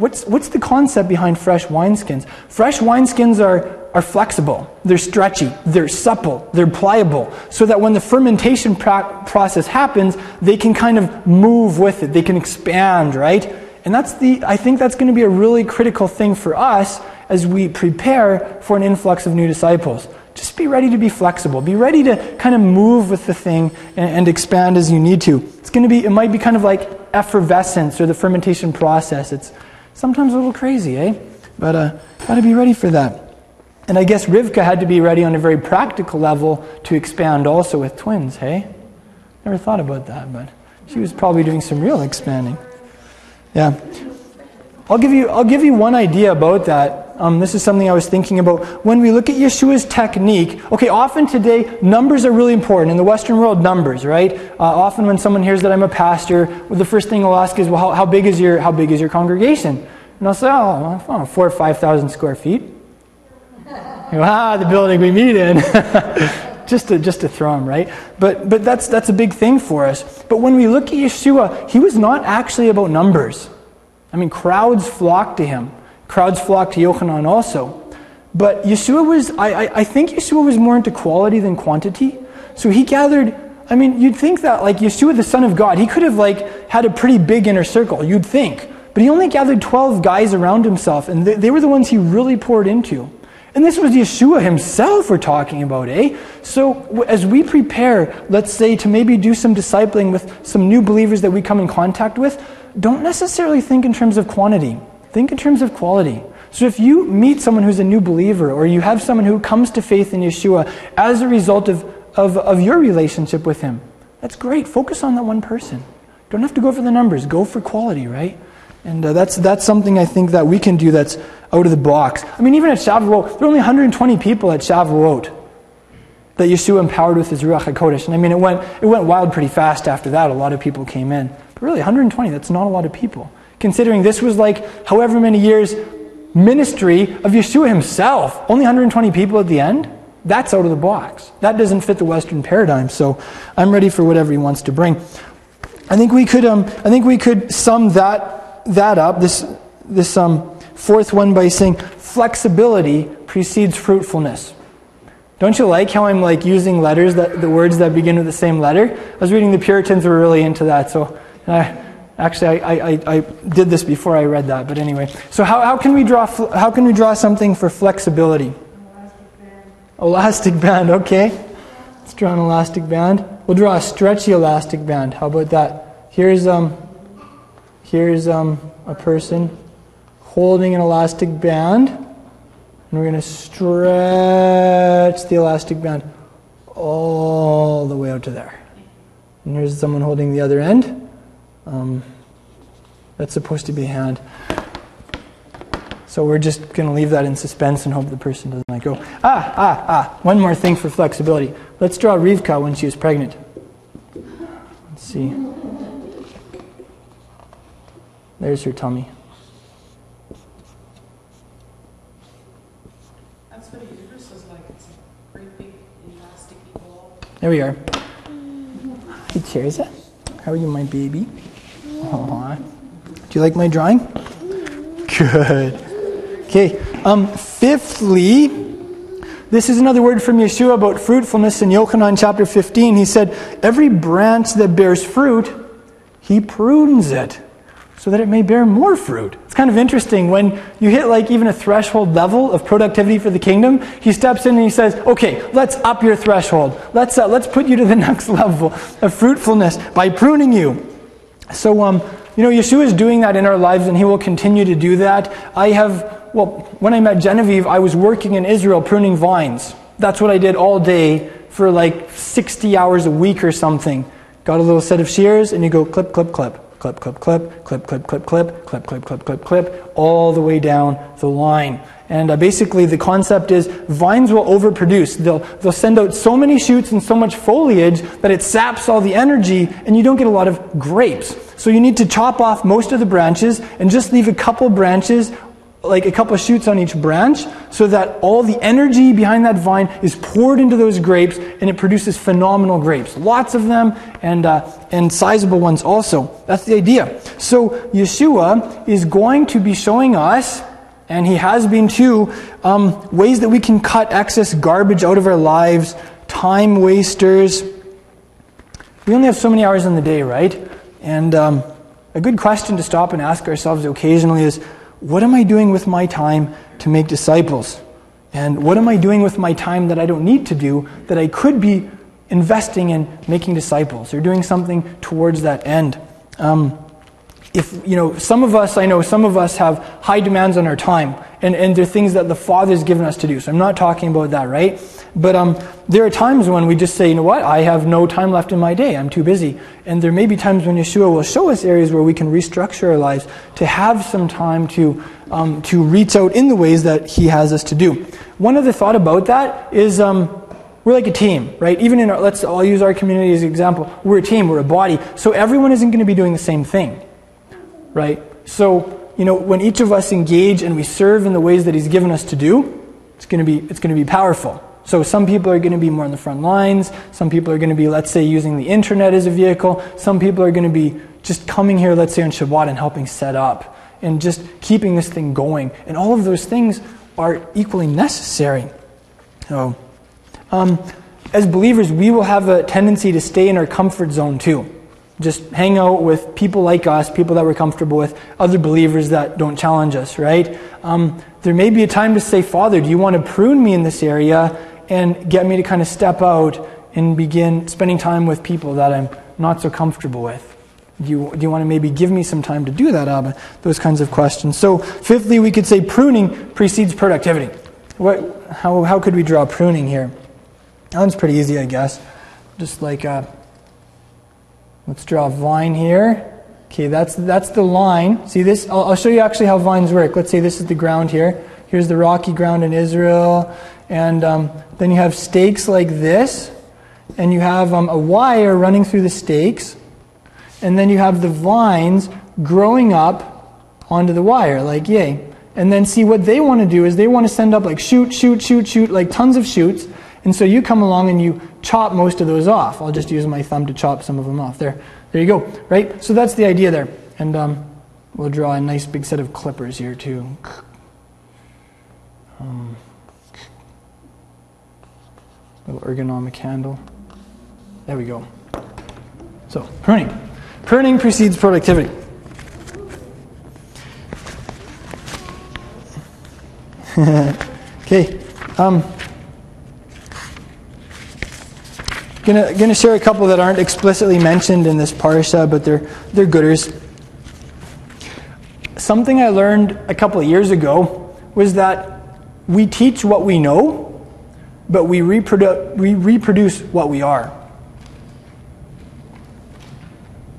What's, what's the concept behind fresh wineskins? Fresh wineskins are, are flexible, they're stretchy, they're supple, they're pliable, so that when the fermentation pro- process happens, they can kind of move with it, they can expand, right? And that's the, I think that's going to be a really critical thing for us as we prepare for an influx of new disciples. Just be ready to be flexible. Be ready to kind of move with the thing and, and expand as you need to. It's going to be, it might be kind of like effervescence or the fermentation process. It's, Sometimes a little crazy, eh? But uh, got to be ready for that. And I guess Rivka had to be ready on a very practical level to expand also with twins, hey? Never thought about that, but she was probably doing some real expanding. Yeah. I'll give you, I'll give you one idea about that. Um, this is something I was thinking about. When we look at Yeshua's technique, okay, often today, numbers are really important. In the Western world, numbers, right? Uh, often when someone hears that I'm a pastor, well, the first thing they'll ask is, well, how, how, big is your, how big is your congregation? And I'll say, oh, oh four or 5,000 square feet. ah, the building we meet in. just to, just to throw him, right? But, but that's, that's a big thing for us. But when we look at Yeshua, he was not actually about numbers. I mean, crowds flocked to him. Crowds flocked to Yochanan also. But Yeshua was, I, I, I think Yeshua was more into quality than quantity. So he gathered, I mean, you'd think that, like, Yeshua, the Son of God, he could have, like, had a pretty big inner circle, you'd think. But he only gathered 12 guys around himself, and they, they were the ones he really poured into. And this was Yeshua himself we're talking about, eh? So as we prepare, let's say, to maybe do some discipling with some new believers that we come in contact with, don't necessarily think in terms of quantity. Think in terms of quality. So if you meet someone who's a new believer, or you have someone who comes to faith in Yeshua as a result of, of, of your relationship with him, that's great. Focus on that one person. Don't have to go for the numbers. Go for quality, right? And uh, that's, that's something I think that we can do that's out of the box. I mean, even at Shavuot, there were only 120 people at Shavuot that Yeshua empowered with his Ruach HaKodesh. And I mean, it went, it went wild pretty fast after that. A lot of people came in. But really, 120, that's not a lot of people. Considering this was like however many years ministry of Yeshua himself. Only 120 people at the end? That's out of the box. That doesn't fit the Western paradigm. So I'm ready for whatever he wants to bring. I think we could, um, I think we could sum that, that up, this, this um, fourth one, by saying flexibility precedes fruitfulness. Don't you like how I'm like using letters that the words that begin with the same letter? I was reading the Puritans were really into that, so I, actually I, I, I did this before I read that. But anyway, so how, how can we draw how can we draw something for flexibility? Elastic band. Elastic band, okay. Let's draw an elastic band. We'll draw a stretchy elastic band. How about that? Here's um, here's um, a person holding an elastic band, and we're going to stretch the elastic band all the way out to there. And here's someone holding the other end. Um, that's supposed to be a hand. So we're just going to leave that in suspense and hope the person doesn't like go. Ah, ah, ah. One more thing for flexibility. Let's draw Rivka when she was pregnant. Let's see. There's her tummy. There we are. Hey, Teresa. How are you, my baby? Aww. Do you like my drawing? Good. Okay. Um, fifthly, this is another word from Yeshua about fruitfulness in Yochanan chapter 15. He said, Every branch that bears fruit, he prunes it so that it may bear more fruit. It's kind of interesting when you hit like even a threshold level of productivity for the kingdom. He steps in and he says, "Okay, let's up your threshold. Let's uh, let's put you to the next level of fruitfulness by pruning you." So, um, you know, Yeshua is doing that in our lives, and He will continue to do that. I have, well, when I met Genevieve, I was working in Israel pruning vines. That's what I did all day for like 60 hours a week or something. Got a little set of shears, and you go clip, clip, clip clip, clip, clip, clip, clip, clip, clip, clip, clip, clip, clip, clip, all the way down the line. And uh, basically, the concept is vines will overproduce. They'll, they'll send out so many shoots and so much foliage that it saps all the energy, and you don't get a lot of grapes. So you need to chop off most of the branches and just leave a couple branches like a couple shoots on each branch so that all the energy behind that vine is poured into those grapes and it produces phenomenal grapes. Lots of them and, uh, and sizable ones also. That's the idea. So Yeshua is going to be showing us, and he has been too, um, ways that we can cut excess garbage out of our lives, time wasters. We only have so many hours in the day, right? And um, a good question to stop and ask ourselves occasionally is, what am I doing with my time to make disciples? And what am I doing with my time that I don't need to do that I could be investing in making disciples or doing something towards that end? Um, if you know some of us i know some of us have high demands on our time and, and they're things that the Father's given us to do. So I'm not talking about that, right? But um, there are times when we just say, you know what, I have no time left in my day, I'm too busy. And there may be times when Yeshua will show us areas where we can restructure our lives to have some time to, um, to reach out in the ways that He has us to do. One other thought about that is um, we're like a team, right? Even in our, let's, I'll use our community as an example. We're a team, we're a body. So everyone isn't going to be doing the same thing, right? So, you know, when each of us engage and we serve in the ways that He's given us to do, it's going to be, it's going to be powerful. So some people are going to be more on the front lines. Some people are going to be, let's say, using the internet as a vehicle. Some people are going to be just coming here, let's say, on Shabbat and helping set up and just keeping this thing going. And all of those things are equally necessary. So, um, as believers, we will have a tendency to stay in our comfort zone too. Just hang out with people like us, people that we're comfortable with, other believers that don't challenge us, right? Um, there may be a time to say, Father, do you want to prune me in this area and get me to kind of step out and begin spending time with people that I'm not so comfortable with? Do you, do you want to maybe give me some time to do that, Abba? Those kinds of questions. So, fifthly, we could say pruning precedes productivity. What, how, how could we draw pruning here? That one's pretty easy, I guess. Just like, uh, let's draw a vine here. Okay, that's, that's the line. See this? I'll, I'll show you actually how vines work. Let's say this is the ground here. Here's the rocky ground in Israel. And um, then you have stakes like this. And you have um, a wire running through the stakes and then you have the vines growing up onto the wire, like yay. And then see what they want to do is they want to send up like shoot, shoot, shoot, shoot, like tons of shoots. And so you come along and you chop most of those off. I'll just use my thumb to chop some of them off. There, there you go. Right. So that's the idea there. And um, we'll draw a nice big set of clippers here too. Um, little ergonomic handle. There we go. So pruning. Pruning precedes productivity. okay. Um, gonna gonna share a couple that aren't explicitly mentioned in this parsha, but they're they're gooders. Something I learned a couple of years ago was that we teach what we know, but we reprodu- we reproduce what we are.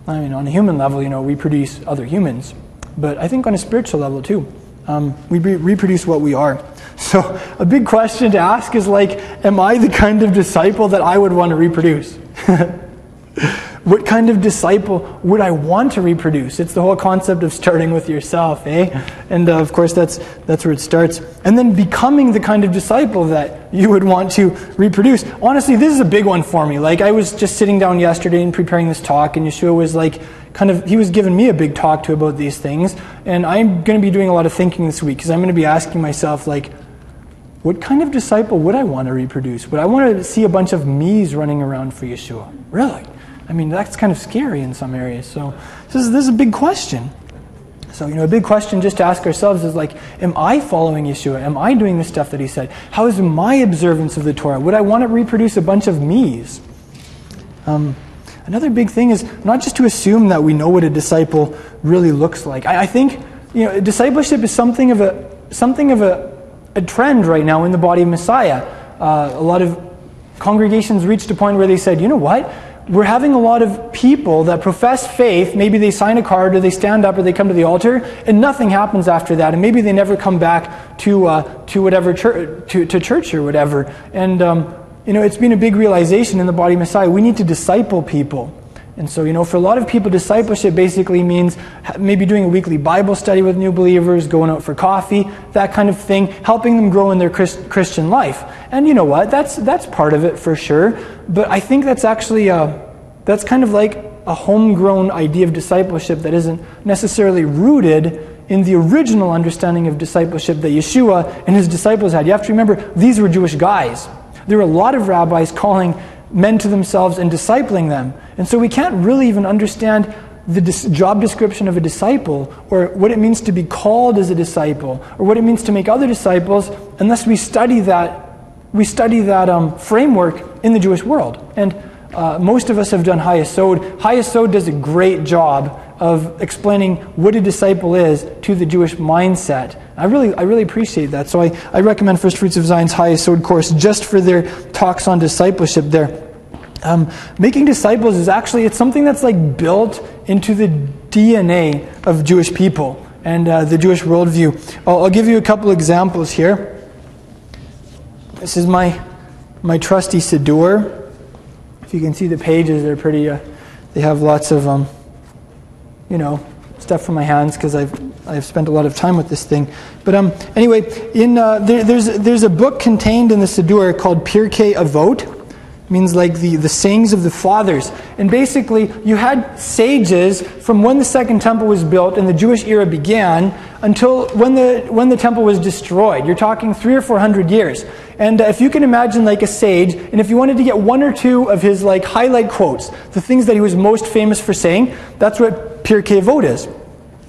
I mean, on a human level, you know, we produce other humans, but I think on a spiritual level too, um, we re- reproduce what we are. So a big question to ask is like, am I the kind of disciple that I would want to reproduce? what kind of disciple would I want to reproduce? It's the whole concept of starting with yourself, eh? And uh, of course, that's, that's where it starts. And then becoming the kind of disciple that you would want to reproduce. Honestly, this is a big one for me. Like, I was just sitting down yesterday and preparing this talk, and Yeshua was like, kind of, he was giving me a big talk to about these things. And I'm going to be doing a lot of thinking this week because I'm going to be asking myself, like, what kind of disciple would I want to reproduce? Would I want to see a bunch of me's running around for Yeshua? Really? I mean, that's kind of scary in some areas. So this is, this is a big question. So, you know, a big question just to ask ourselves is like, am I following Yeshua? Am I doing the stuff that he said? How is my observance of the Torah? Would I want to reproduce a bunch of me's? Um, another big thing is not just to assume that we know what a disciple really looks like. I, I think, you know, discipleship is something of a something of a, a trend right now in the body of Messiah. Uh, a lot of congregations reached a point where they said, you know what? we're having a lot of people that profess faith. Maybe they sign a card or they stand up or they come to the altar and nothing happens after that. And maybe they never come back to, uh, to whatever church, to, to church or whatever. And, um, you know, it's been a big realization in the body of Messiah. We need to disciple people. And so, you know, for a lot of people, discipleship basically means maybe doing a weekly Bible study with new believers, going out for coffee, that kind of thing, helping them grow in their Christian life. And you know what? That's, that's part of it for sure. But I think that's actually, a, that's kind of like a homegrown idea of discipleship that isn't necessarily rooted in the original understanding of discipleship that Yeshua and his disciples had. You have to remember, these were Jewish guys. There were a lot of rabbis calling men to themselves and discipling them. And so we can't really even understand the dis- job description of a disciple or what it means to be called as a disciple or what it means to make other disciples unless we study that we study that um, framework in the Jewish world. And uh, most of us have done HaYesod. HaYesod does a great job of explaining what a disciple is to the Jewish mindset. I really, I really appreciate that. So I, I recommend First Fruits of Zion's HaYesod course just for their talks on discipleship there. Um, making disciples is actually it's something that's like built into the DNA of Jewish people and uh, the Jewish worldview. I'll, I'll, give you a couple examples here. This is my my trusty Siddur. If you can see the pages, they're pretty. Uh, they have lots of um, you know stuff from my hands because I've I've spent a lot of time with this thing. But um, anyway, in uh, there, there's there's a book contained in the Siddur called Pirkei Avot means like the, the sayings of the fathers. And basically, you had sages from when the second temple was built and the Jewish era began until when the, when the temple was destroyed. You're talking three or four hundred years. And uh, if you can imagine like a sage, and if you wanted to get one or two of his like highlight quotes, the things that he was most famous for saying, that's what Pirkei Avot is.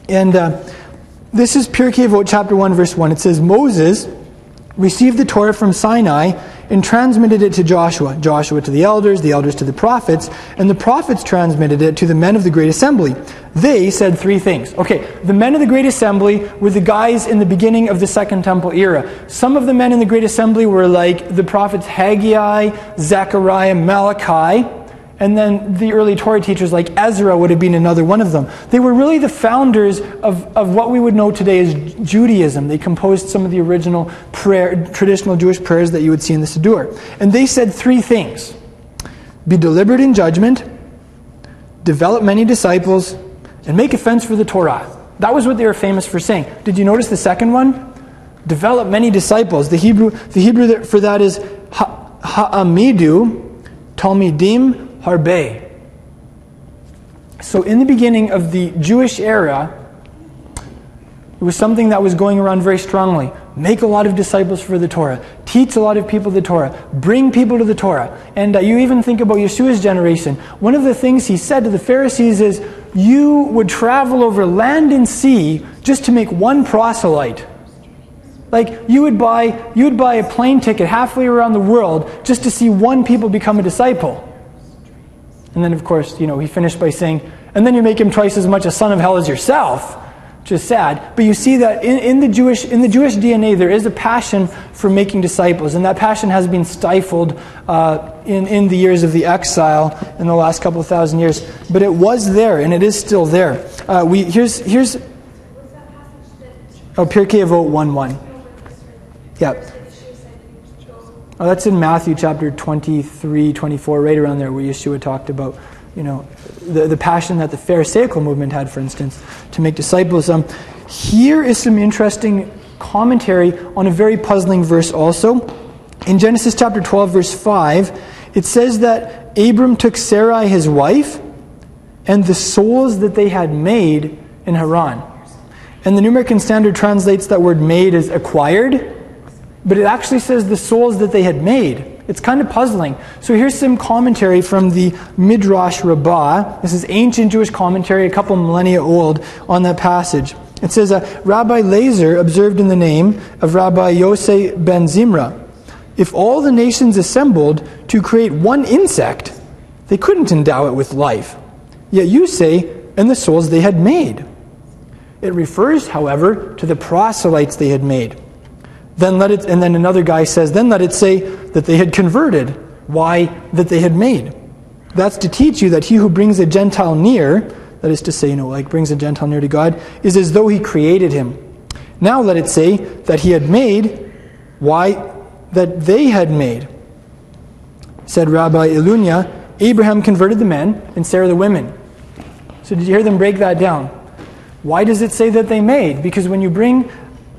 And uh, this is Pirkei Avot chapter 1 verse 1. It says, Moses received the Torah from Sinai and transmitted it to Joshua, Joshua to the elders, the elders to the prophets, and the prophets transmitted it to the men of the great assembly. They said three things. Okay, the men of the great assembly were the guys in the beginning of the Second Temple era. Some of the men in the great assembly were like the prophets Haggai, Zechariah, Malachi, and then the early Torah teachers like Ezra would have been another one of them. They were really the founders of, of what we would know today as Judaism. They composed some of the original prayer, traditional Jewish prayers that you would see in the Siddur. And they said three things be deliberate in judgment, develop many disciples, and make a fence for the Torah. That was what they were famous for saying. Did you notice the second one? Develop many disciples. The Hebrew, the Hebrew for that is ha'amidu, talmidim, harbe. So, in the beginning of the Jewish era, it was something that was going around very strongly. Make a lot of disciples for the Torah. Teach a lot of people the Torah. Bring people to the Torah. And uh, you even think about Yeshua's generation. One of the things he said to the Pharisees is, You would travel over land and sea just to make one proselyte. Like you would buy you would buy a plane ticket halfway around the world just to see one people become a disciple. And then, of course, you know, he finished by saying, and then you make him twice as much a son of hell as yourself, which is sad. But you see that in, in, the, Jewish, in the Jewish DNA, there is a passion for making disciples, and that passion has been stifled uh, in, in the years of the exile in the last couple of thousand years. But it was there, and it is still there. Uh, we, here's, here's oh, Pirkei Avot 1 1. Yeah. Oh, that's in Matthew chapter 23, 24, right around there, where Yeshua talked about, you know, the, the passion that the Pharisaical movement had, for instance, to make disciples. Um, here is some interesting commentary on a very puzzling verse also. In Genesis chapter 12, verse 5, it says that Abram took Sarai, his wife, and the souls that they had made in Haran. And the New American Standard translates that word made as acquired but it actually says the souls that they had made. It's kind of puzzling. So here's some commentary from the Midrash Rabbah. This is ancient Jewish commentary, a couple millennia old, on that passage. It says, uh, Rabbi Lazar observed in the name of Rabbi Yosei ben Zimra, if all the nations assembled to create one insect, they couldn't endow it with life. Yet you say, and the souls they had made. It refers, however, to the proselytes they had made. Then let it, and then another guy says, then let it say that they had converted. Why? That they had made. That's to teach you that he who brings a Gentile near, that is to say, you know, like brings a Gentile near to God, is as though he created him. Now let it say that he had made, why? That they had made. Said Rabbi Ilunya, Abraham converted the men and Sarah the women. So did you hear them break that down? Why does it say that they made? Because when you bring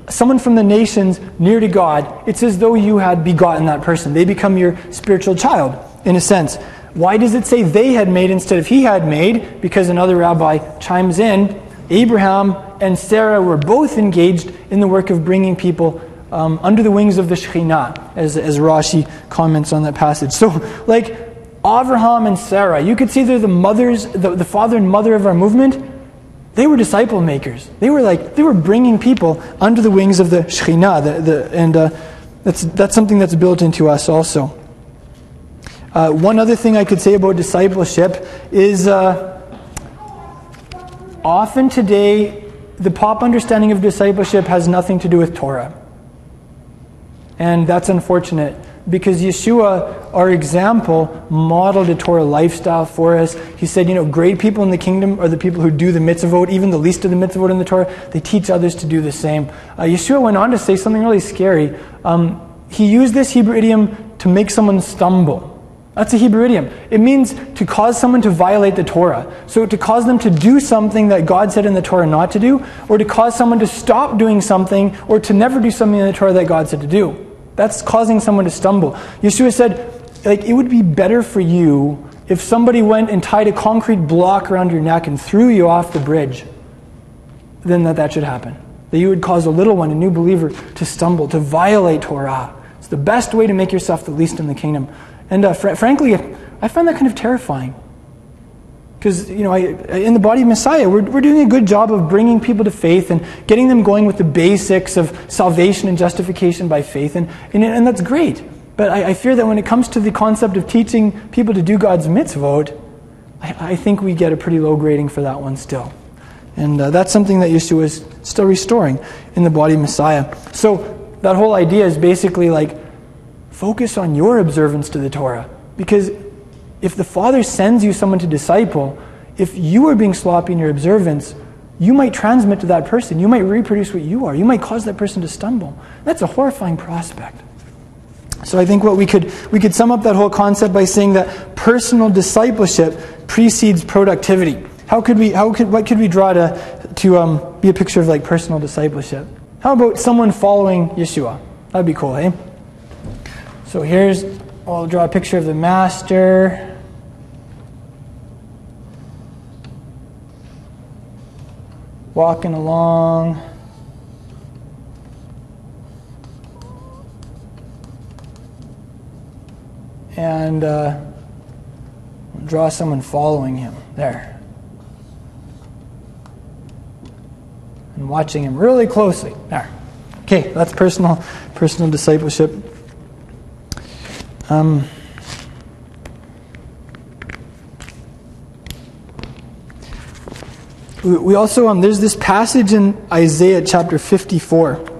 someone from the nations near to God, it's as though you had begotten that person. They become your spiritual child, in a sense. Why does it say they had made instead of he had made? Because another rabbi chimes in Abraham and Sarah were both engaged in the work of bringing people um, under the wings of the Shekhinah, as, as Rashi comments on that passage. So, like, Abraham and Sarah, you could see they're the mothers, the, the father and mother of our movement they were disciple makers. They were like they were bringing people under the wings of the Shekhinah, the, the, and uh, that's that's something that's built into us also. Uh, one other thing I could say about discipleship is uh, often today the pop understanding of discipleship has nothing to do with Torah. And that's unfortunate because Yeshua, our example, modeled a Torah lifestyle for us. He said, you know, great people in the kingdom are the people who do the mitzvot, even the least of the mitzvot in the Torah. They teach others to do the same. Uh, Yeshua went on to say something really scary. Um, he used this Hebrew idiom to make someone stumble. That's a Hebrew idiom. It means to cause someone to violate the Torah. So to cause them to do something that God said in the Torah not to do, or to cause someone to stop doing something, or to never do something in the Torah that God said to do. That's causing someone to stumble. Yeshua said, like, it would be better for you if somebody went and tied a concrete block around your neck and threw you off the bridge than that that should happen. That you would cause a little one, a new believer, to stumble, to violate Torah. It's the best way to make yourself the least in the kingdom. And uh, fr- frankly, I find that kind of terrifying. Because, you know, I, in the body of Messiah, we're, we're doing a good job of bringing people to faith and getting them going with the basics of salvation and justification by faith. And, and, and that's great. But I, I, fear that when it comes to the concept of teaching people to do God's mitzvot, I, I think we get a pretty low grading for that one still. And uh, that's something that Yeshua is still restoring in the body of Messiah. So that whole idea is basically like Focus on your observance to the Torah. Because if the Father sends you someone to disciple, if you are being sloppy in your observance, you might transmit to that person. You might reproduce what you are. You might cause that person to stumble. That's a horrifying prospect. So I think what we could we could sum up that whole concept by saying that personal discipleship precedes productivity. How could we how could what could we draw to to um, be a picture of like personal discipleship? How about someone following Yeshua? That'd be cool, eh? So here's, I'll draw a picture of the master. Walking along. And uh, draw someone following him. There. And watching him really closely. There. Okay, that's personal personal discipleship. Um, we also, um, there's this passage in Isaiah chapter 54.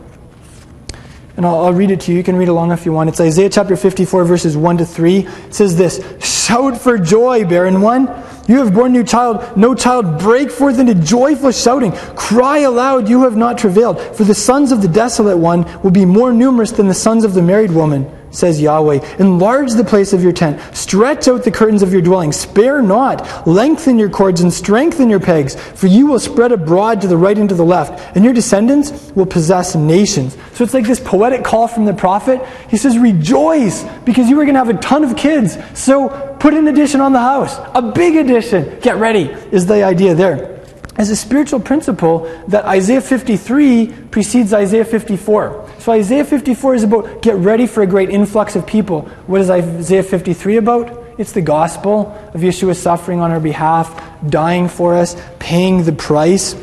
And I'll, I'll, read it to you. You can read along if you want. It's Isaiah chapter 54, verses 1 to 3. It says this Shout for joy, barren one. You have borne new child, no child, break forth into joyful shouting. Cry aloud, you have not travailed. For the sons of the desolate one will be more numerous than the sons of the married woman says Yahweh. Enlarge the place of your tent. Stretch out the curtains of your dwelling. Spare not. Lengthen your cords and strengthen your pegs, for you will spread abroad to the right and to the left, and your descendants will possess nations. So it's like this poetic call from the prophet. He says, Rejoice, because you are going to have a ton of kids. So put an addition on the house. A big addition. Get ready, is the idea there as a spiritual principle that Isaiah 53 precedes Isaiah 54. So Isaiah 54 is about get ready for a great influx of people. What is Isaiah 53 about? It's the gospel of Yeshua suffering on our behalf, dying for us, paying the price.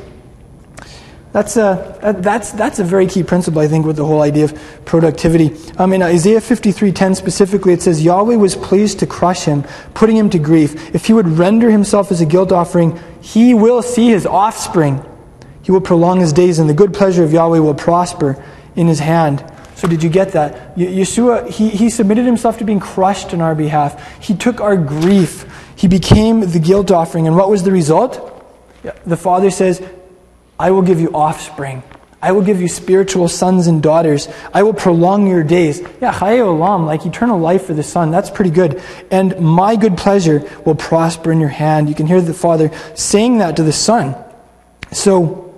That's a, that's, that's a very key principle, I think, with the whole idea of productivity. Um, in Isaiah 53.10 specifically, it says, Yahweh was pleased to crush him, putting him to grief. If he would render himself as a guilt offering, he will see his offspring. He will prolong his days, and the good pleasure of Yahweh will prosper in his hand. So, did you get that? Yeshua, he, he submitted himself to being crushed on our behalf. He took our grief. He became the guilt offering. And what was the result? The Father says, I will give you offspring. I will give you spiritual sons and daughters. I will prolong your days. Yeah, Chaye Olam, like eternal life for the Son. That's pretty good. And my good pleasure will prosper in your hand. You can hear the Father saying that to the Son. So,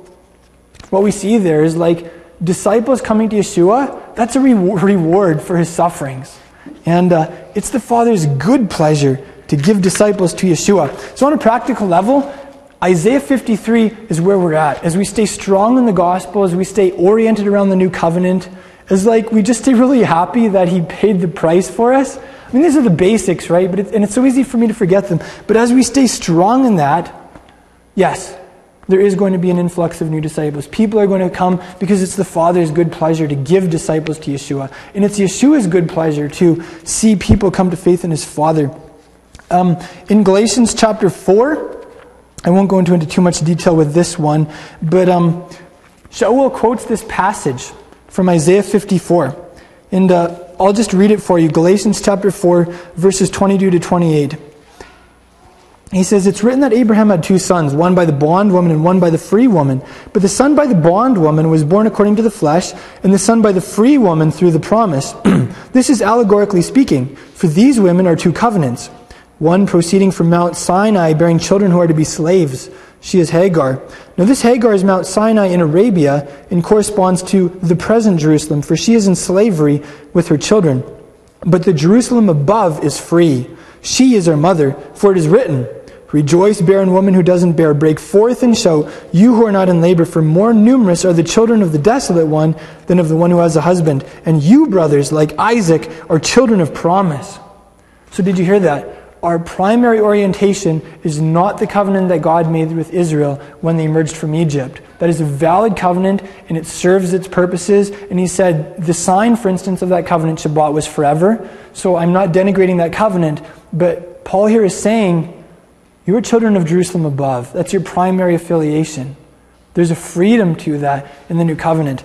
what we see there is like disciples coming to Yeshua, that's a re- reward for his sufferings. And uh, it's the Father's good pleasure to give disciples to Yeshua. So, on a practical level, Isaiah 53 is where we're at. As we stay strong in the gospel, as we stay oriented around the new covenant, as like we just stay really happy that he paid the price for us. I mean, these are the basics, right? But it, and it's so easy for me to forget them. But as we stay strong in that, yes, there is going to be an influx of new disciples. People are going to come because it's the Father's good pleasure to give disciples to Yeshua. And it's Yeshua's good pleasure to see people come to faith in his Father. Um, in Galatians chapter 4, I won't go into, into too much detail with this one, but um, Shaul quotes this passage from Isaiah 54. And uh, I'll just read it for you Galatians chapter 4, verses 22 to 28. He says, It's written that Abraham had two sons, one by the bondwoman and one by the free woman. But the son by the bondwoman was born according to the flesh, and the son by the free woman through the promise. this is allegorically speaking, for these women are two covenants. One proceeding from Mount Sinai, bearing children who are to be slaves. She is Hagar. Now, this Hagar is Mount Sinai in Arabia and corresponds to the present Jerusalem, for she is in slavery with her children. But the Jerusalem above is free. She is her mother, for it is written, Rejoice, barren woman who doesn't bear. Break forth and show, you who are not in labor, for more numerous are the children of the desolate one than of the one who has a husband. And you, brothers, like Isaac, are children of promise. So, did you hear that? Our primary orientation is not the covenant that God made with Israel when they emerged from Egypt. That is a valid covenant and it serves its purposes. And he said the sign, for instance, of that covenant, Shabbat, was forever. So I'm not denigrating that covenant, but Paul here is saying you are children of Jerusalem above. That's your primary affiliation. There's a freedom to that in the new covenant.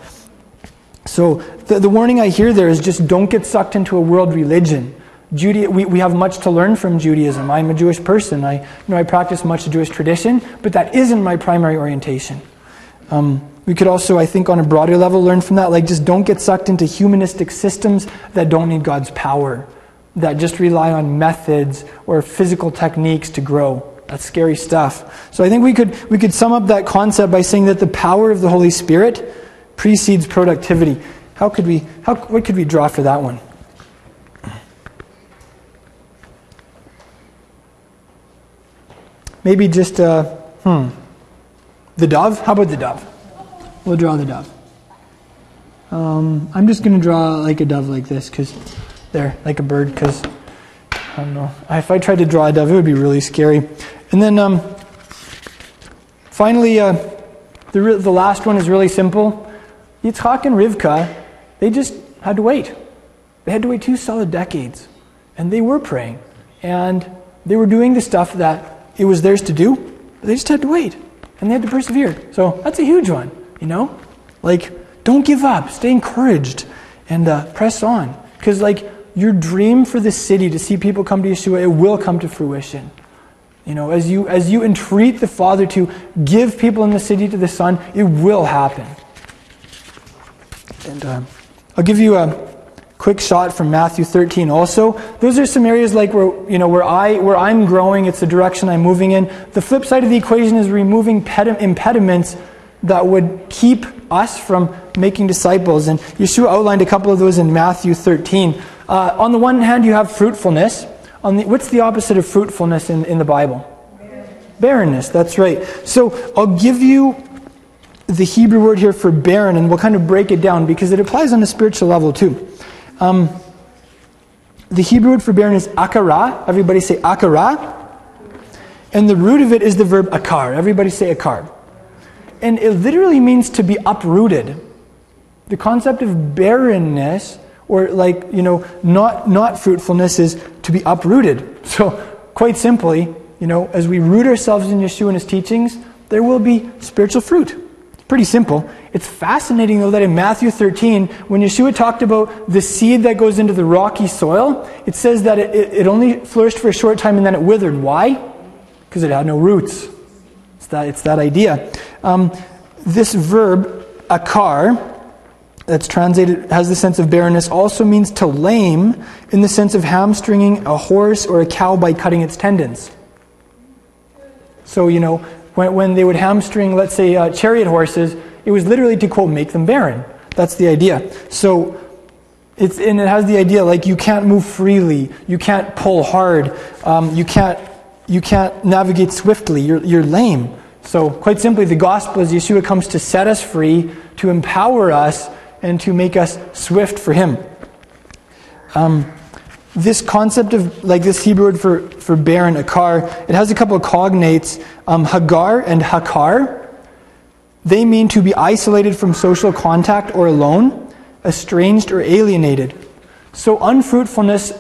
So the, the warning I hear there is just don't get sucked into a world religion. Judaism, we, we have much to learn from Judaism. I'm a Jewish person. I, you know, I practice much Jewish tradition, but that isn't my primary orientation. Um, we could also, I think, on a broader level, learn from that. Like, just don't get sucked into humanistic systems that don't need God's power that just rely on methods or physical techniques to grow. That's scary stuff. So I think we could, we could sum up that concept by saying that the power of the Holy Spirit precedes productivity. How could we, how, what could we draw for that one? Maybe just, uh, hmm, the dove? How about the dove? We'll draw the dove. Um, I'm just going to draw like a dove like this because there, like a bird, because I don't know. If I tried to draw a dove, it would be really scary. And then um, finally, uh, the, re- the last one is really simple. Yitzchak and Rivka, they just had to wait. They had to wait two solid decades. And they were praying. And they were doing the stuff that it was theirs to do, but they just had to wait. And they had to persevere. So that's a huge one, you know? Like, don't give up. Stay encouraged and uh, press on. Because, like, your dream for the city to see people come to Yeshua, it will come to fruition. You know, as you, as you entreat the Father to give people in the city to the Son, it will happen. And uh, I'll give you a quick shot from Matthew 13 also. Those are some areas like where, you know, where, I, where I'm growing, it's the direction I'm moving in. The flip side of the equation is removing impediments that would keep us from making disciples. And Yeshua outlined a couple of those in Matthew 13. Uh, on the one hand, you have fruitfulness. The, what's the opposite of fruitfulness in, in the Bible? Barrenness, that's right. So I'll give you the Hebrew word here for barren, and we'll kind of break it down because it applies on a spiritual level too. Um, the Hebrew word for barren is akara. Everybody say akara. And the root of it is the verb akar. Everybody say akar. And it literally means to be uprooted. The concept of barrenness, or like, you know, not, not fruitfulness, is to be uprooted. So, quite simply, you know, as we root ourselves in Yeshua and his teachings, there will be spiritual fruit. It's pretty simple. It's fascinating, though, that in Matthew 13, when Yeshua talked about the seed that goes into the rocky soil, it says that it, it, only flourished for a short time and then it withered. Why? Because it had no roots. It's that, it's that idea. Um, this verb, akar, that's translated has the sense of barrenness also means to lame in the sense of hamstringing a horse or a cow by cutting its tendons. So, you know, when, when they would hamstring, let's say, uh, chariot horses, it was literally to, quote, make them barren. That's the idea. So, it's, and it has the idea like you can't move freely, you can't pull hard, um, you, can't, you can't navigate swiftly, you're, you're lame. So, quite simply, the gospel is Yeshua comes to set us free, to empower us, and to make us swift for Him. Um, this concept of, like this Hebrew word for, for barren, akar, it has a couple of cognates, um, hagar and hakar. They mean to be isolated from social contact or alone, estranged or alienated. So, unfruitfulness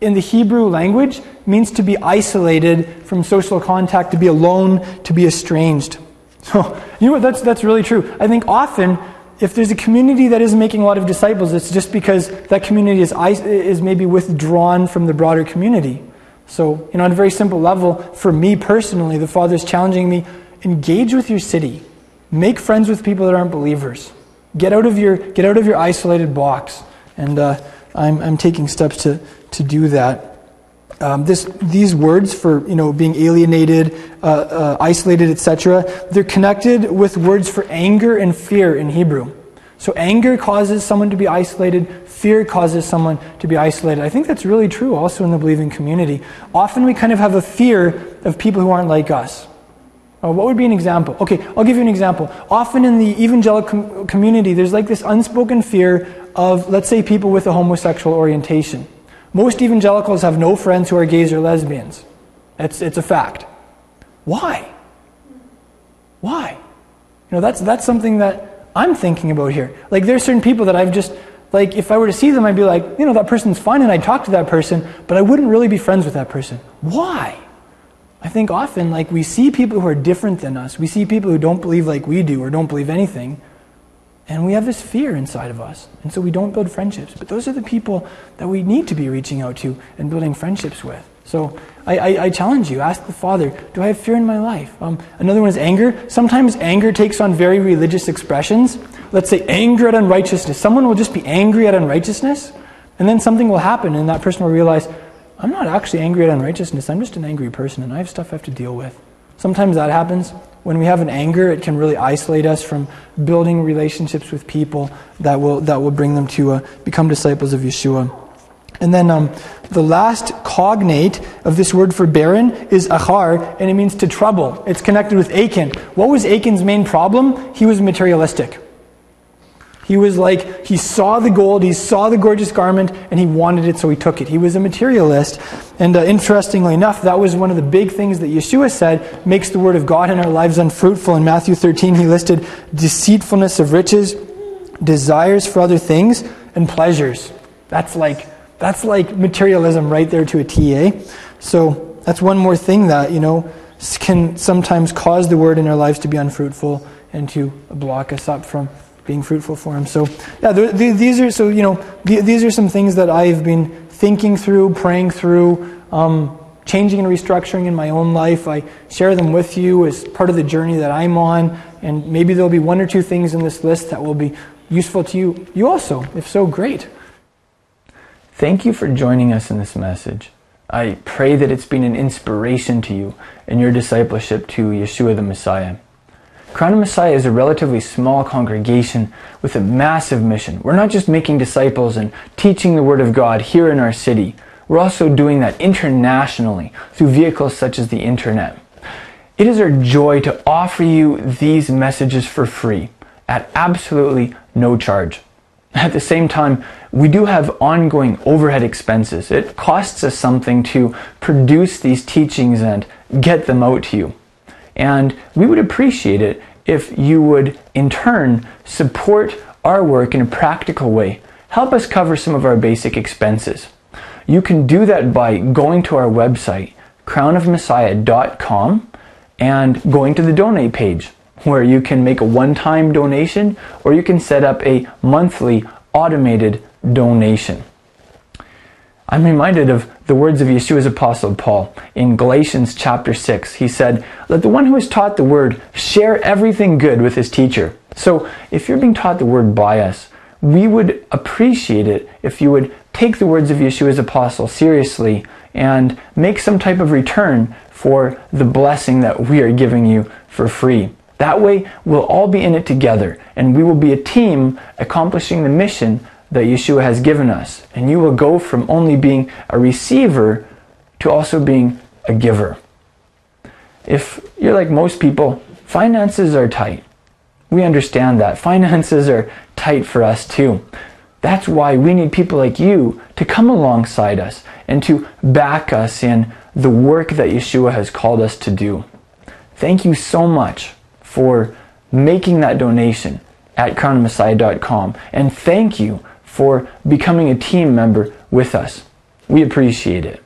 in the Hebrew language means to be isolated from social contact, to be alone, to be estranged. So, you know what? That's, that's really true. I think often, if there's a community that isn't making a lot of disciples, it's just because that community is, is maybe withdrawn from the broader community. So, you know, on a very simple level, for me personally, the Father's challenging me engage with your city, make friends with people that aren't believers, get out of your, get out of your isolated box. And uh, I'm, I'm taking steps to, to do that. Um, this, these words for you know being alienated, uh, uh, isolated, etc. They're connected with words for anger and fear in Hebrew. So anger causes someone to be isolated. Fear causes someone to be isolated. I think that's really true also in the believing community. Often we kind of have a fear of people who aren't like us. Uh, what would be an example? Okay, I'll give you an example. Often in the evangelical com- community, there's like this unspoken fear of, let's say, people with a homosexual orientation. Most evangelicals have no friends who are gays or lesbians. It's, it's a fact. Why? Why? You know, that's, that's something that I'm thinking about here. Like, there's certain people that I've just, like, if I were to see them, I'd be like, you know, that person's fine, and I'd talk to that person, but I wouldn't really be friends with that person. Why? I think often, like, we see people who are different than us. We see people who don't believe like we do or don't believe anything. And we have this fear inside of us. And so we don't build friendships. But those are the people that we need to be reaching out to and building friendships with. So I, I, I challenge you ask the Father, do I have fear in my life? Um, another one is anger. Sometimes anger takes on very religious expressions. Let's say anger at unrighteousness. Someone will just be angry at unrighteousness, and then something will happen, and that person will realize, I'm not actually angry at unrighteousness. I'm just an angry person, and I have stuff I have to deal with. Sometimes that happens. When we have an anger, it can really isolate us from building relationships with people that will, that will bring them to uh, become disciples of Yeshua. And then um, the last cognate of this word for barren is achar, and it means to trouble. It's connected with Achan. What was Achan's main problem? He was materialistic. He was like, he saw the gold, he saw the gorgeous garment, and he wanted it, so he took it. He was a materialist. And uh, interestingly enough, that was one of the big things that Yeshua said makes the word of God in our lives unfruitful. In Matthew 13, he listed deceitfulness of riches, desires for other things, and pleasures. That's like, that's like materialism right there to a TA. So that's one more thing that, you know, can sometimes cause the word in our lives to be unfruitful and to block us up from being fruitful for Him. So, yeah, these are so you know these are some things that I've been thinking through, praying through, um, changing and restructuring in my own life. I share them with you as part of the journey that I'm on, and maybe there'll be one or two things in this list that will be useful to you. You also, if so, great. Thank you for joining us in this message. I pray that it's been an inspiration to you in your discipleship to Yeshua the Messiah. Crown of Messiah is a relatively small congregation with a massive mission. We're not just making disciples and teaching the Word of God here in our city. We're also doing that internationally through vehicles such as the internet. It is our joy to offer you these messages for free at absolutely no charge. At the same time, we do have ongoing overhead expenses. It costs us something to produce these teachings and get them out to you. And we would appreciate it if you would, in turn, support our work in a practical way. Help us cover some of our basic expenses. You can do that by going to our website, crownofmessiah.com, and going to the donate page, where you can make a one time donation or you can set up a monthly automated donation. I'm reminded of the words of Yeshua's apostle Paul in Galatians chapter 6. He said, Let the one who is taught the word share everything good with his teacher. So if you're being taught the word by us, we would appreciate it if you would take the words of Yeshua's apostle seriously and make some type of return for the blessing that we are giving you for free. That way, we'll all be in it together and we will be a team accomplishing the mission that Yeshua has given us. And you will go from only being a receiver to also being a giver. If you're like most people, finances are tight. We understand that. Finances are tight for us too. That's why we need people like you to come alongside us and to back us in the work that Yeshua has called us to do. Thank you so much for making that donation at crownofmessiah.com. And thank you for becoming a team member with us. We appreciate it.